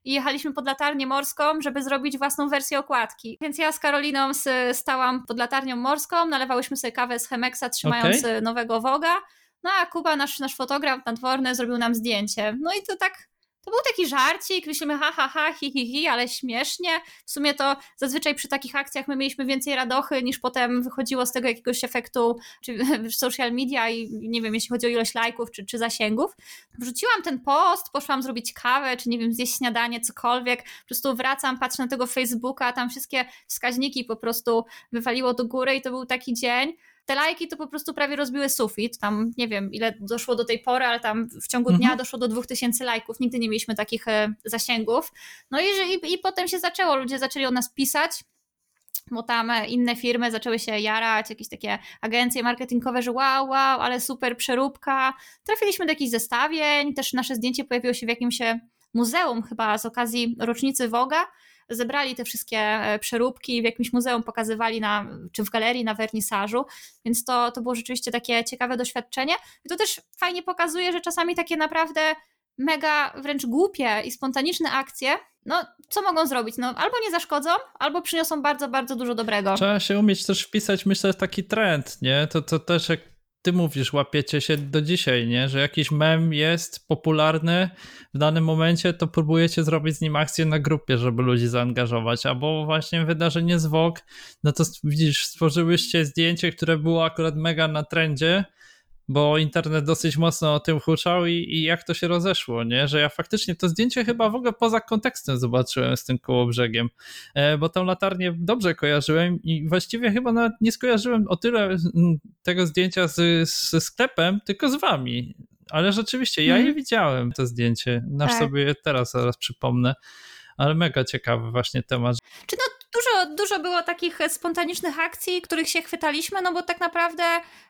i jechaliśmy pod latarnię morską, żeby zrobić własną wersję okładki. Więc ja z Karoliną stałam pod latarnią morską, nalewałyśmy sobie kawę z Chemexa trzymając okay. nowego woga, no a Kuba, nasz, nasz fotograf nadworny, zrobił nam zdjęcie. No i to tak to był taki żarcik, myślimy ha, ha, ha, hi, hi, hi, ale śmiesznie. W sumie to zazwyczaj przy takich akcjach my mieliśmy więcej radochy niż potem wychodziło z tego jakiegoś efektu czy social media i nie wiem, jeśli chodzi o ilość lajków czy, czy zasięgów. Wrzuciłam ten post, poszłam zrobić kawę, czy nie wiem, zjeść śniadanie, cokolwiek. Po prostu wracam, patrzę na tego Facebooka, tam wszystkie wskaźniki po prostu wywaliło do góry i to był taki dzień, te lajki to po prostu prawie rozbiły sufit. Tam nie wiem, ile doszło do tej pory, ale tam w ciągu dnia mhm. doszło do 2000 lajków. Nigdy nie mieliśmy takich e, zasięgów. No i, i, i potem się zaczęło, ludzie zaczęli o nas pisać bo tam e, inne firmy zaczęły się jarać, jakieś takie agencje marketingowe, że wow, wow, ale super przeróbka. Trafiliśmy do jakichś zestawień, też nasze zdjęcie pojawiło się w jakimś e, muzeum chyba z okazji rocznicy Woga zebrali te wszystkie e, przeróbki w jakimś muzeum pokazywali na, czy w galerii na wernisażu, więc to, to było rzeczywiście takie ciekawe doświadczenie. I to też fajnie pokazuje, że czasami takie naprawdę mega wręcz głupie i spontaniczne akcje, no co mogą zrobić? No albo nie zaszkodzą, albo przyniosą bardzo, bardzo dużo dobrego. Trzeba się umieć też wpisać, myślę, taki trend, nie? To, to też jak ty mówisz, łapiecie się do dzisiaj, nie? Że jakiś mem jest popularny w danym momencie, to próbujecie zrobić z nim akcję na grupie, żeby ludzi zaangażować, albo właśnie wydarzenie z Vogue, no to widzisz, stworzyłyście zdjęcie, które było akurat mega na trendzie, bo internet dosyć mocno o tym huczał i, i, jak to się rozeszło, nie? Że ja faktycznie to zdjęcie chyba w ogóle poza kontekstem zobaczyłem z tym koło brzegiem, e, bo tą latarnię dobrze kojarzyłem i właściwie chyba nawet nie skojarzyłem o tyle tego zdjęcia z, ze sklepem, tylko z wami. Ale rzeczywiście, ja je mhm. widziałem, to zdjęcie. Nasz tak. sobie teraz zaraz przypomnę ale mega ciekawy właśnie temat. Czy no dużo, dużo było takich spontanicznych akcji, których się chwytaliśmy, no bo tak naprawdę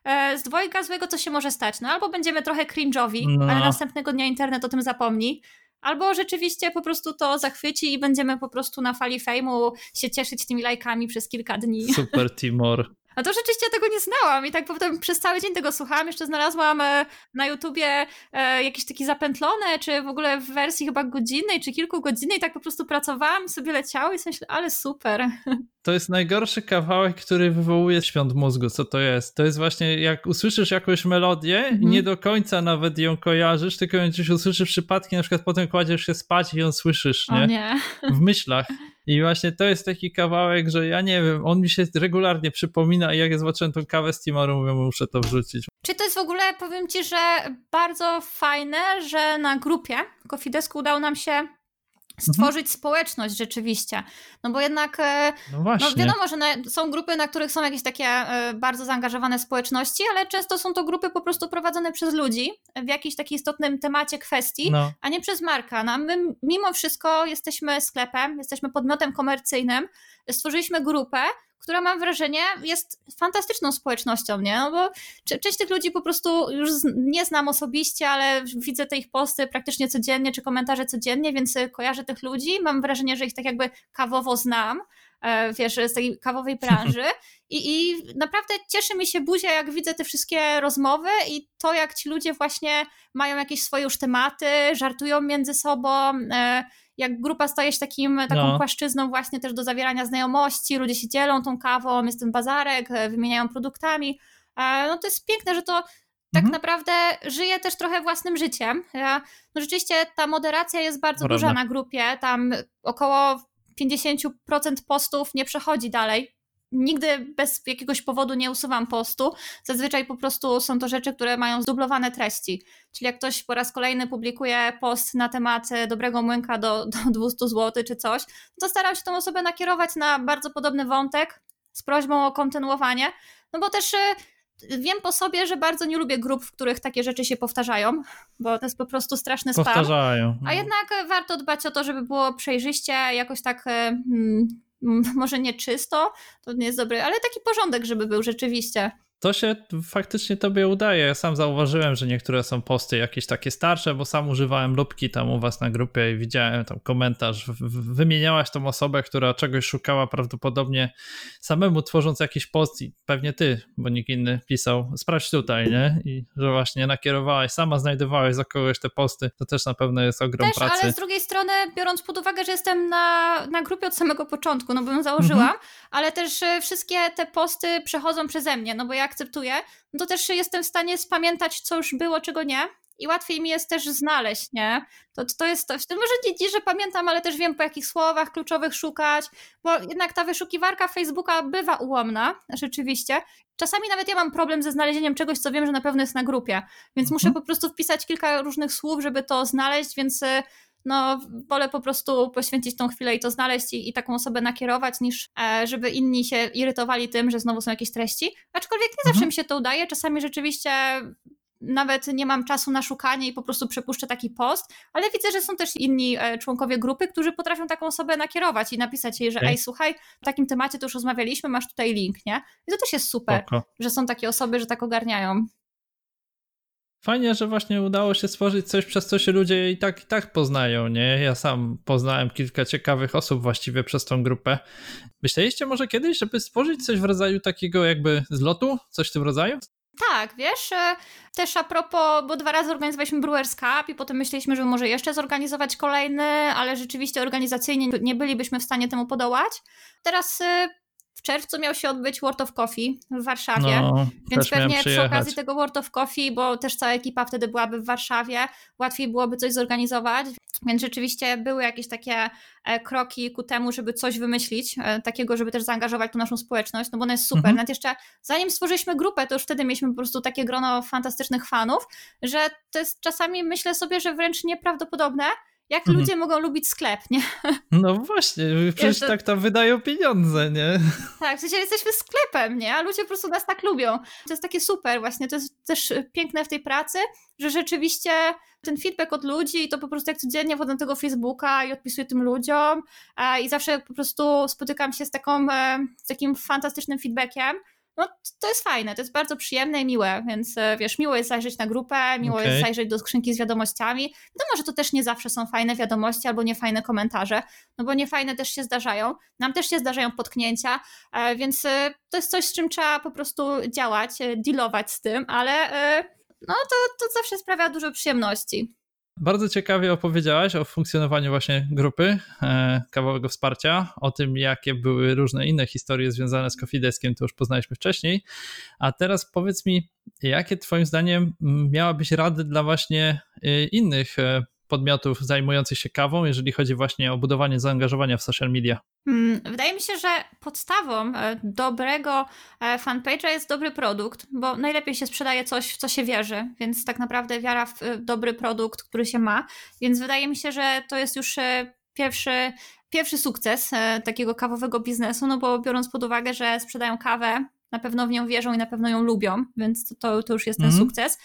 e, z dwojga złego co się może stać? No albo będziemy trochę cringe'owi, no. ale następnego dnia internet o tym zapomni, albo rzeczywiście po prostu to zachwyci i będziemy po prostu na fali fejmu się cieszyć tymi lajkami przez kilka dni. Super Timor. A to rzeczywiście tego nie znałam i tak potem przez cały dzień tego słuchałam. Jeszcze znalazłam e, na YouTubie e, jakieś takie zapętlone, czy w ogóle w wersji chyba godzinnej, czy kilkugodzinnej, tak po prostu pracowałam sobie leciało i sobie myślę, ale super. To jest najgorszy kawałek, który wywołuje świąt mózgu. Co to jest? To jest właśnie jak usłyszysz jakąś melodię i nie do końca nawet ją kojarzysz, tylko ją gdzieś usłyszysz przypadkiem, na przykład potem kładziesz się spać i ją słyszysz, nie? O nie. W myślach. I właśnie to jest taki kawałek, że ja nie wiem, on mi się regularnie przypomina i jak ja zobaczyłem tą kawę z Timoru, mówię, muszę to wrzucić. Czy to jest w ogóle, powiem ci, że bardzo fajne, że na grupie Kofidesku udało nam się stworzyć mhm. społeczność rzeczywiście. No bo jednak, e, no, no wiadomo, że na, są grupy, na których są jakieś takie e, bardzo zaangażowane społeczności, ale często są to grupy po prostu prowadzone przez ludzi w jakimś takim istotnym temacie kwestii, no. a nie przez marka. No, my mimo wszystko jesteśmy sklepem, jesteśmy podmiotem komercyjnym, stworzyliśmy grupę, która mam wrażenie jest fantastyczną społecznością, nie? No bo część tych ludzi po prostu już nie znam osobiście, ale widzę te ich posty praktycznie codziennie, czy komentarze codziennie, więc y, kojarzę tych ludzi. Mam wrażenie, że ich tak jakby kawowo znam, e, wiesz, z tej kawowej branży. I, I naprawdę cieszy mi się buzia, jak widzę te wszystkie rozmowy i to, jak ci ludzie właśnie mają jakieś swoje już tematy, żartują między sobą e, jak grupa staje się takim, taką no. płaszczyzną właśnie też do zawierania znajomości, ludzie się dzielą tą kawą, jest ten bazarek, e, wymieniają produktami. E, no to jest piękne, że to tak mhm. naprawdę żyje też trochę własnym życiem. No rzeczywiście ta moderacja jest bardzo Prawda. duża na grupie, tam około 50% postów nie przechodzi dalej nigdy bez jakiegoś powodu nie usuwam postu. Zazwyczaj po prostu są to rzeczy, które mają zdublowane treści. Czyli jak ktoś po raz kolejny publikuje post na temat e, dobrego młynka do, do 200 zł czy coś, to staram się tą osobę nakierować na bardzo podobny wątek z prośbą o kontynuowanie. No bo też e, wiem po sobie, że bardzo nie lubię grup, w których takie rzeczy się powtarzają, bo to jest po prostu straszny spam. Powtarzają. A jednak warto dbać o to, żeby było przejrzyście, jakoś tak e, hmm, może nie czysto, to nie jest dobre, ale taki porządek, żeby był rzeczywiście to się faktycznie tobie udaje. Ja sam zauważyłem, że niektóre są posty jakieś takie starsze, bo sam używałem lubki tam u was na grupie i widziałem tam komentarz. Wymieniałaś tą osobę, która czegoś szukała prawdopodobnie samemu tworząc jakiś post i pewnie ty, bo nikt inny pisał, sprawdź tutaj, nie? I że właśnie nakierowałaś, sama znajdowałeś za kogoś te posty, to też na pewno jest ogrom też, pracy. ale z drugiej strony, biorąc pod uwagę, że jestem na, na grupie od samego początku, no bo ją założyłam, mhm. ale też e, wszystkie te posty przechodzą przeze mnie, no bo jak akceptuję, no to też jestem w stanie spamiętać, co już było, czego nie. I łatwiej mi jest też znaleźć, nie? To, to jest to. Może nie, nie, że pamiętam, ale też wiem, po jakich słowach kluczowych szukać, bo jednak ta wyszukiwarka Facebooka bywa ułomna, rzeczywiście. Czasami nawet ja mam problem ze znalezieniem czegoś, co wiem, że na pewno jest na grupie, więc mhm. muszę po prostu wpisać kilka różnych słów, żeby to znaleźć, więc y, no wolę po prostu poświęcić tą chwilę i to znaleźć i, i taką osobę nakierować, niż e, żeby inni się irytowali tym, że znowu są jakieś treści. Aczkolwiek nie mhm. zawsze mi się to udaje, czasami rzeczywiście nawet nie mam czasu na szukanie i po prostu przepuszczę taki post, ale widzę, że są też inni e, członkowie grupy, którzy potrafią taką osobę nakierować i napisać jej, że ej, słuchaj, w takim temacie to już rozmawialiśmy, masz tutaj link, nie? I to też jest super, Spoko. że są takie osoby, że tak ogarniają. Fajnie, że właśnie udało się stworzyć coś, przez co się ludzie i tak, i tak poznają, nie? Ja sam poznałem kilka ciekawych osób właściwie przez tą grupę. Myśleliście może kiedyś, żeby stworzyć coś w rodzaju takiego jakby zlotu? Coś w tym rodzaju? Tak, wiesz, e, też a propos, bo dwa razy organizowaliśmy Brewers Cup i potem myśleliśmy, że może jeszcze zorganizować kolejny, ale rzeczywiście organizacyjnie nie bylibyśmy w stanie temu podołać. Teraz e, w czerwcu miał się odbyć World of Coffee w Warszawie, no, więc pewnie przy okazji tego World of Coffee, bo też cała ekipa wtedy byłaby w Warszawie, łatwiej byłoby coś zorganizować, więc rzeczywiście były jakieś takie e, kroki ku temu, żeby coś wymyślić, e, takiego, żeby też zaangażować tu naszą społeczność, no bo ona jest super. Mhm. Nawet jeszcze zanim stworzyliśmy grupę, to już wtedy mieliśmy po prostu takie grono fantastycznych fanów, że to jest czasami myślę sobie, że wręcz nieprawdopodobne, jak mhm. ludzie mogą lubić sklep, nie? No właśnie, przecież to... tak tam wydają pieniądze, nie? Tak, w sensie jesteśmy sklepem, nie? A ludzie po prostu nas tak lubią. To jest takie super właśnie, to jest też piękne w tej pracy, że rzeczywiście ten feedback od ludzi i to po prostu jak codziennie wchodzę na tego Facebooka i odpisuję tym ludziom i zawsze po prostu spotykam się z, taką, e, z takim fantastycznym feedbackiem, no to jest fajne, to jest bardzo przyjemne i miłe, więc e, wiesz, miło jest zajrzeć na grupę, miło okay. jest zajrzeć do skrzynki z wiadomościami. Wiadomo, że to też nie zawsze są fajne wiadomości albo niefajne komentarze, no bo niefajne też się zdarzają. Nam też się zdarzają potknięcia, e, więc e, to jest coś, z czym trzeba po prostu działać, dealować z tym, ale no to, to zawsze sprawia dużo przyjemności. Bardzo ciekawie opowiedziałaś o funkcjonowaniu właśnie grupy e, kawałego wsparcia, o tym, jakie były różne inne historie związane z Kofideskiem, to już poznaliśmy wcześniej. A teraz powiedz mi, jakie Twoim zdaniem miałabyś rady dla właśnie e, innych e, podmiotów zajmujących się kawą, jeżeli chodzi właśnie o budowanie zaangażowania w social media? Hmm, wydaje mi się, że podstawą e, dobrego e, fanpage'a jest dobry produkt, bo najlepiej się sprzedaje coś, w co się wierzy, więc tak naprawdę wiara w e, dobry produkt, który się ma. Więc wydaje mi się, że to jest już pierwszy, pierwszy sukces takiego kawowego biznesu, no bo biorąc pod uwagę, że sprzedają kawę, na pewno w nią wierzą i na pewno ją lubią, więc to, to już jest ten mm -hmm. sukces.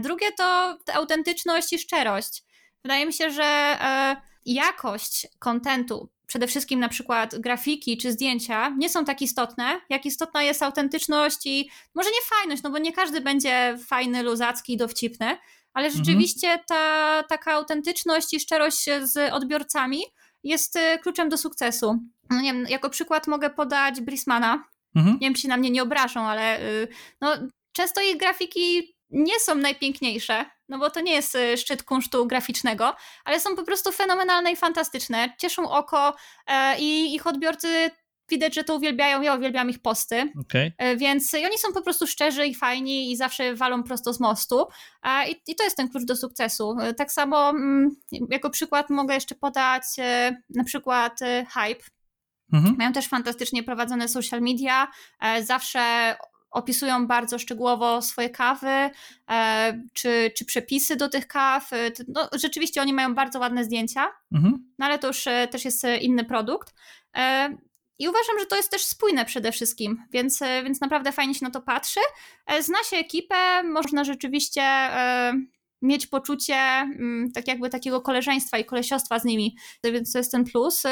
Drugie to autentyczność i szczerość. Wydaje mi się, że e, jakość kontentu, przede wszystkim na przykład grafiki czy zdjęcia, nie są tak istotne, jak istotna jest autentyczność i może nie fajność, no bo nie każdy będzie fajny, luzacki i dowcipny, ale mhm. rzeczywiście ta taka autentyczność i szczerość z odbiorcami jest e, kluczem do sukcesu. No nie wiem, jako przykład mogę podać Brismana. Mhm. Nie wiem, czy się na mnie nie obrażą, ale y, no, często ich grafiki nie są najpiękniejsze, no bo to nie jest y, szczyt kunsztu graficznego, ale są po prostu fenomenalne i fantastyczne, cieszą oko e, i ich odbiorcy widać, że to uwielbiają, ja uwielbiam ich posty, okay. E, więc oni są po prostu szczerzy i fajni i zawsze walą prosto z mostu e, i, to jest ten klucz do sukcesu. Tak samo mm, jako przykład mogę jeszcze podać na przykład Hype, Mhm. Mają też fantastycznie prowadzone social media. Zawsze opisują bardzo szczegółowo swoje kawy, e, czy, czy przepisy do tych kaw. E, no, rzeczywiście oni mają bardzo ładne zdjęcia, mhm. no ale to już e, też jest inny produkt. I uważam, że to jest też spójne przede wszystkim, więc, więc naprawdę fajnie się na to patrzy. Zna się ekipę, można rzeczywiście mieć poczucie mm, tak jakby takiego koleżeństwa i kolesiostwa z nimi, więc to jest ten plus. Y,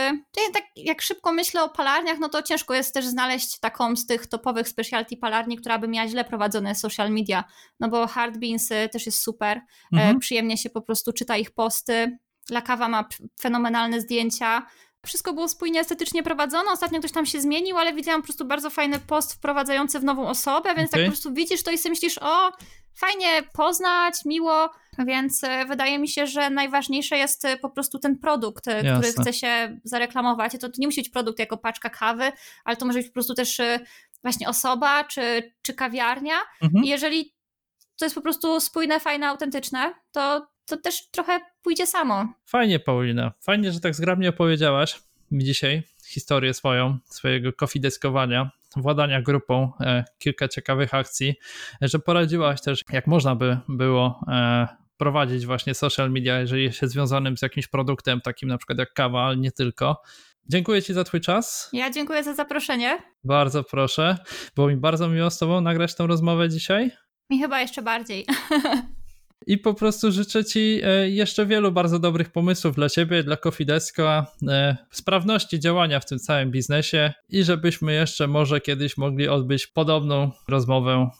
tak jak szybko myślę o palarniach, no to ciężko jest też znaleźć taką z tych topowych specialty palarni, która by miała źle prowadzone social media, no bo Hard Beans y, też jest super, e, mhm. przyjemnie się po prostu czyta ich posty, La Cava ma fenomenalne zdjęcia, wszystko było spójnie estetycznie prowadzone. Ostatnio ktoś tam się zmienił, ale widziałam po prostu bardzo fajny post wprowadzający w nową osobę, więc okay. tak po prostu widzisz to i sobie myślisz, o, fajnie poznać, miło, więc e, wydaje mi się, że najważniejsze jest e, po prostu ten produkt, e, Jasne. który chce się zareklamować. To, to nie musi być produkt jako paczka kawy, ale to może być po prostu też właśnie osoba czy, czy kawiarnia. Mhm. jeżeli to jest po prostu spójne, fajne, autentyczne, to, to też trochę pójdzie samo. Fajnie, Paulina. Fajnie, że tak zgrabnie opowiedziałaś mi dzisiaj historię swoją, swojego kofideskowania władania grupą, e, kilka ciekawych akcji, że poradziłaś też, jak można by było e, prowadzić właśnie social media, jeżeli jest się związanym z jakimś produktem, takim na przykład jak kawa, ale nie tylko. Dziękuję Ci za Twój czas. Ja dziękuję za zaproszenie. Bardzo proszę. Było mi bardzo miło z Tobą nagrać tę rozmowę dzisiaj. Mi chyba jeszcze bardziej. I po prostu życzę Ci e, jeszcze wielu bardzo dobrych pomysłów dla Ciebie, dla Kofidesko, e, sprawności działania w tym całym biznesie i żebyśmy jeszcze może kiedyś mogli odbyć podobną rozmowę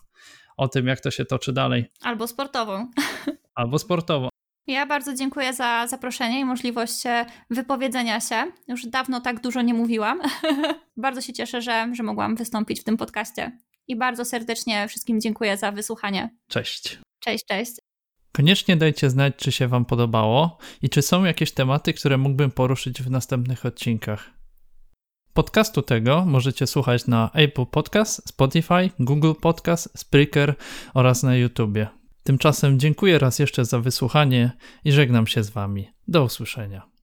o tym, jak to się toczy dalej. Albo sportową. Albo sportową. Ja bardzo dziękuję za zaproszenie i możliwość e, wypowiedzenia się. Już dawno tak dużo nie mówiłam. bardzo się cieszę, że, że mogłam wystąpić w tym podcaście. I bardzo serdecznie wszystkim dziękuję za wysłuchanie. Cześć. Cześć, cześć. Koniecznie dajcie znać, czy się Wam podobało i czy są jakieś tematy, które mógłbym poruszyć w następnych odcinkach. Podcastu tego możecie słuchać na Apple Podcast, Spotify, Google Podcast, Spreaker oraz na YouTubie. Tymczasem dziękuję raz jeszcze za wysłuchanie i żegnam się z Wami. Do usłyszenia.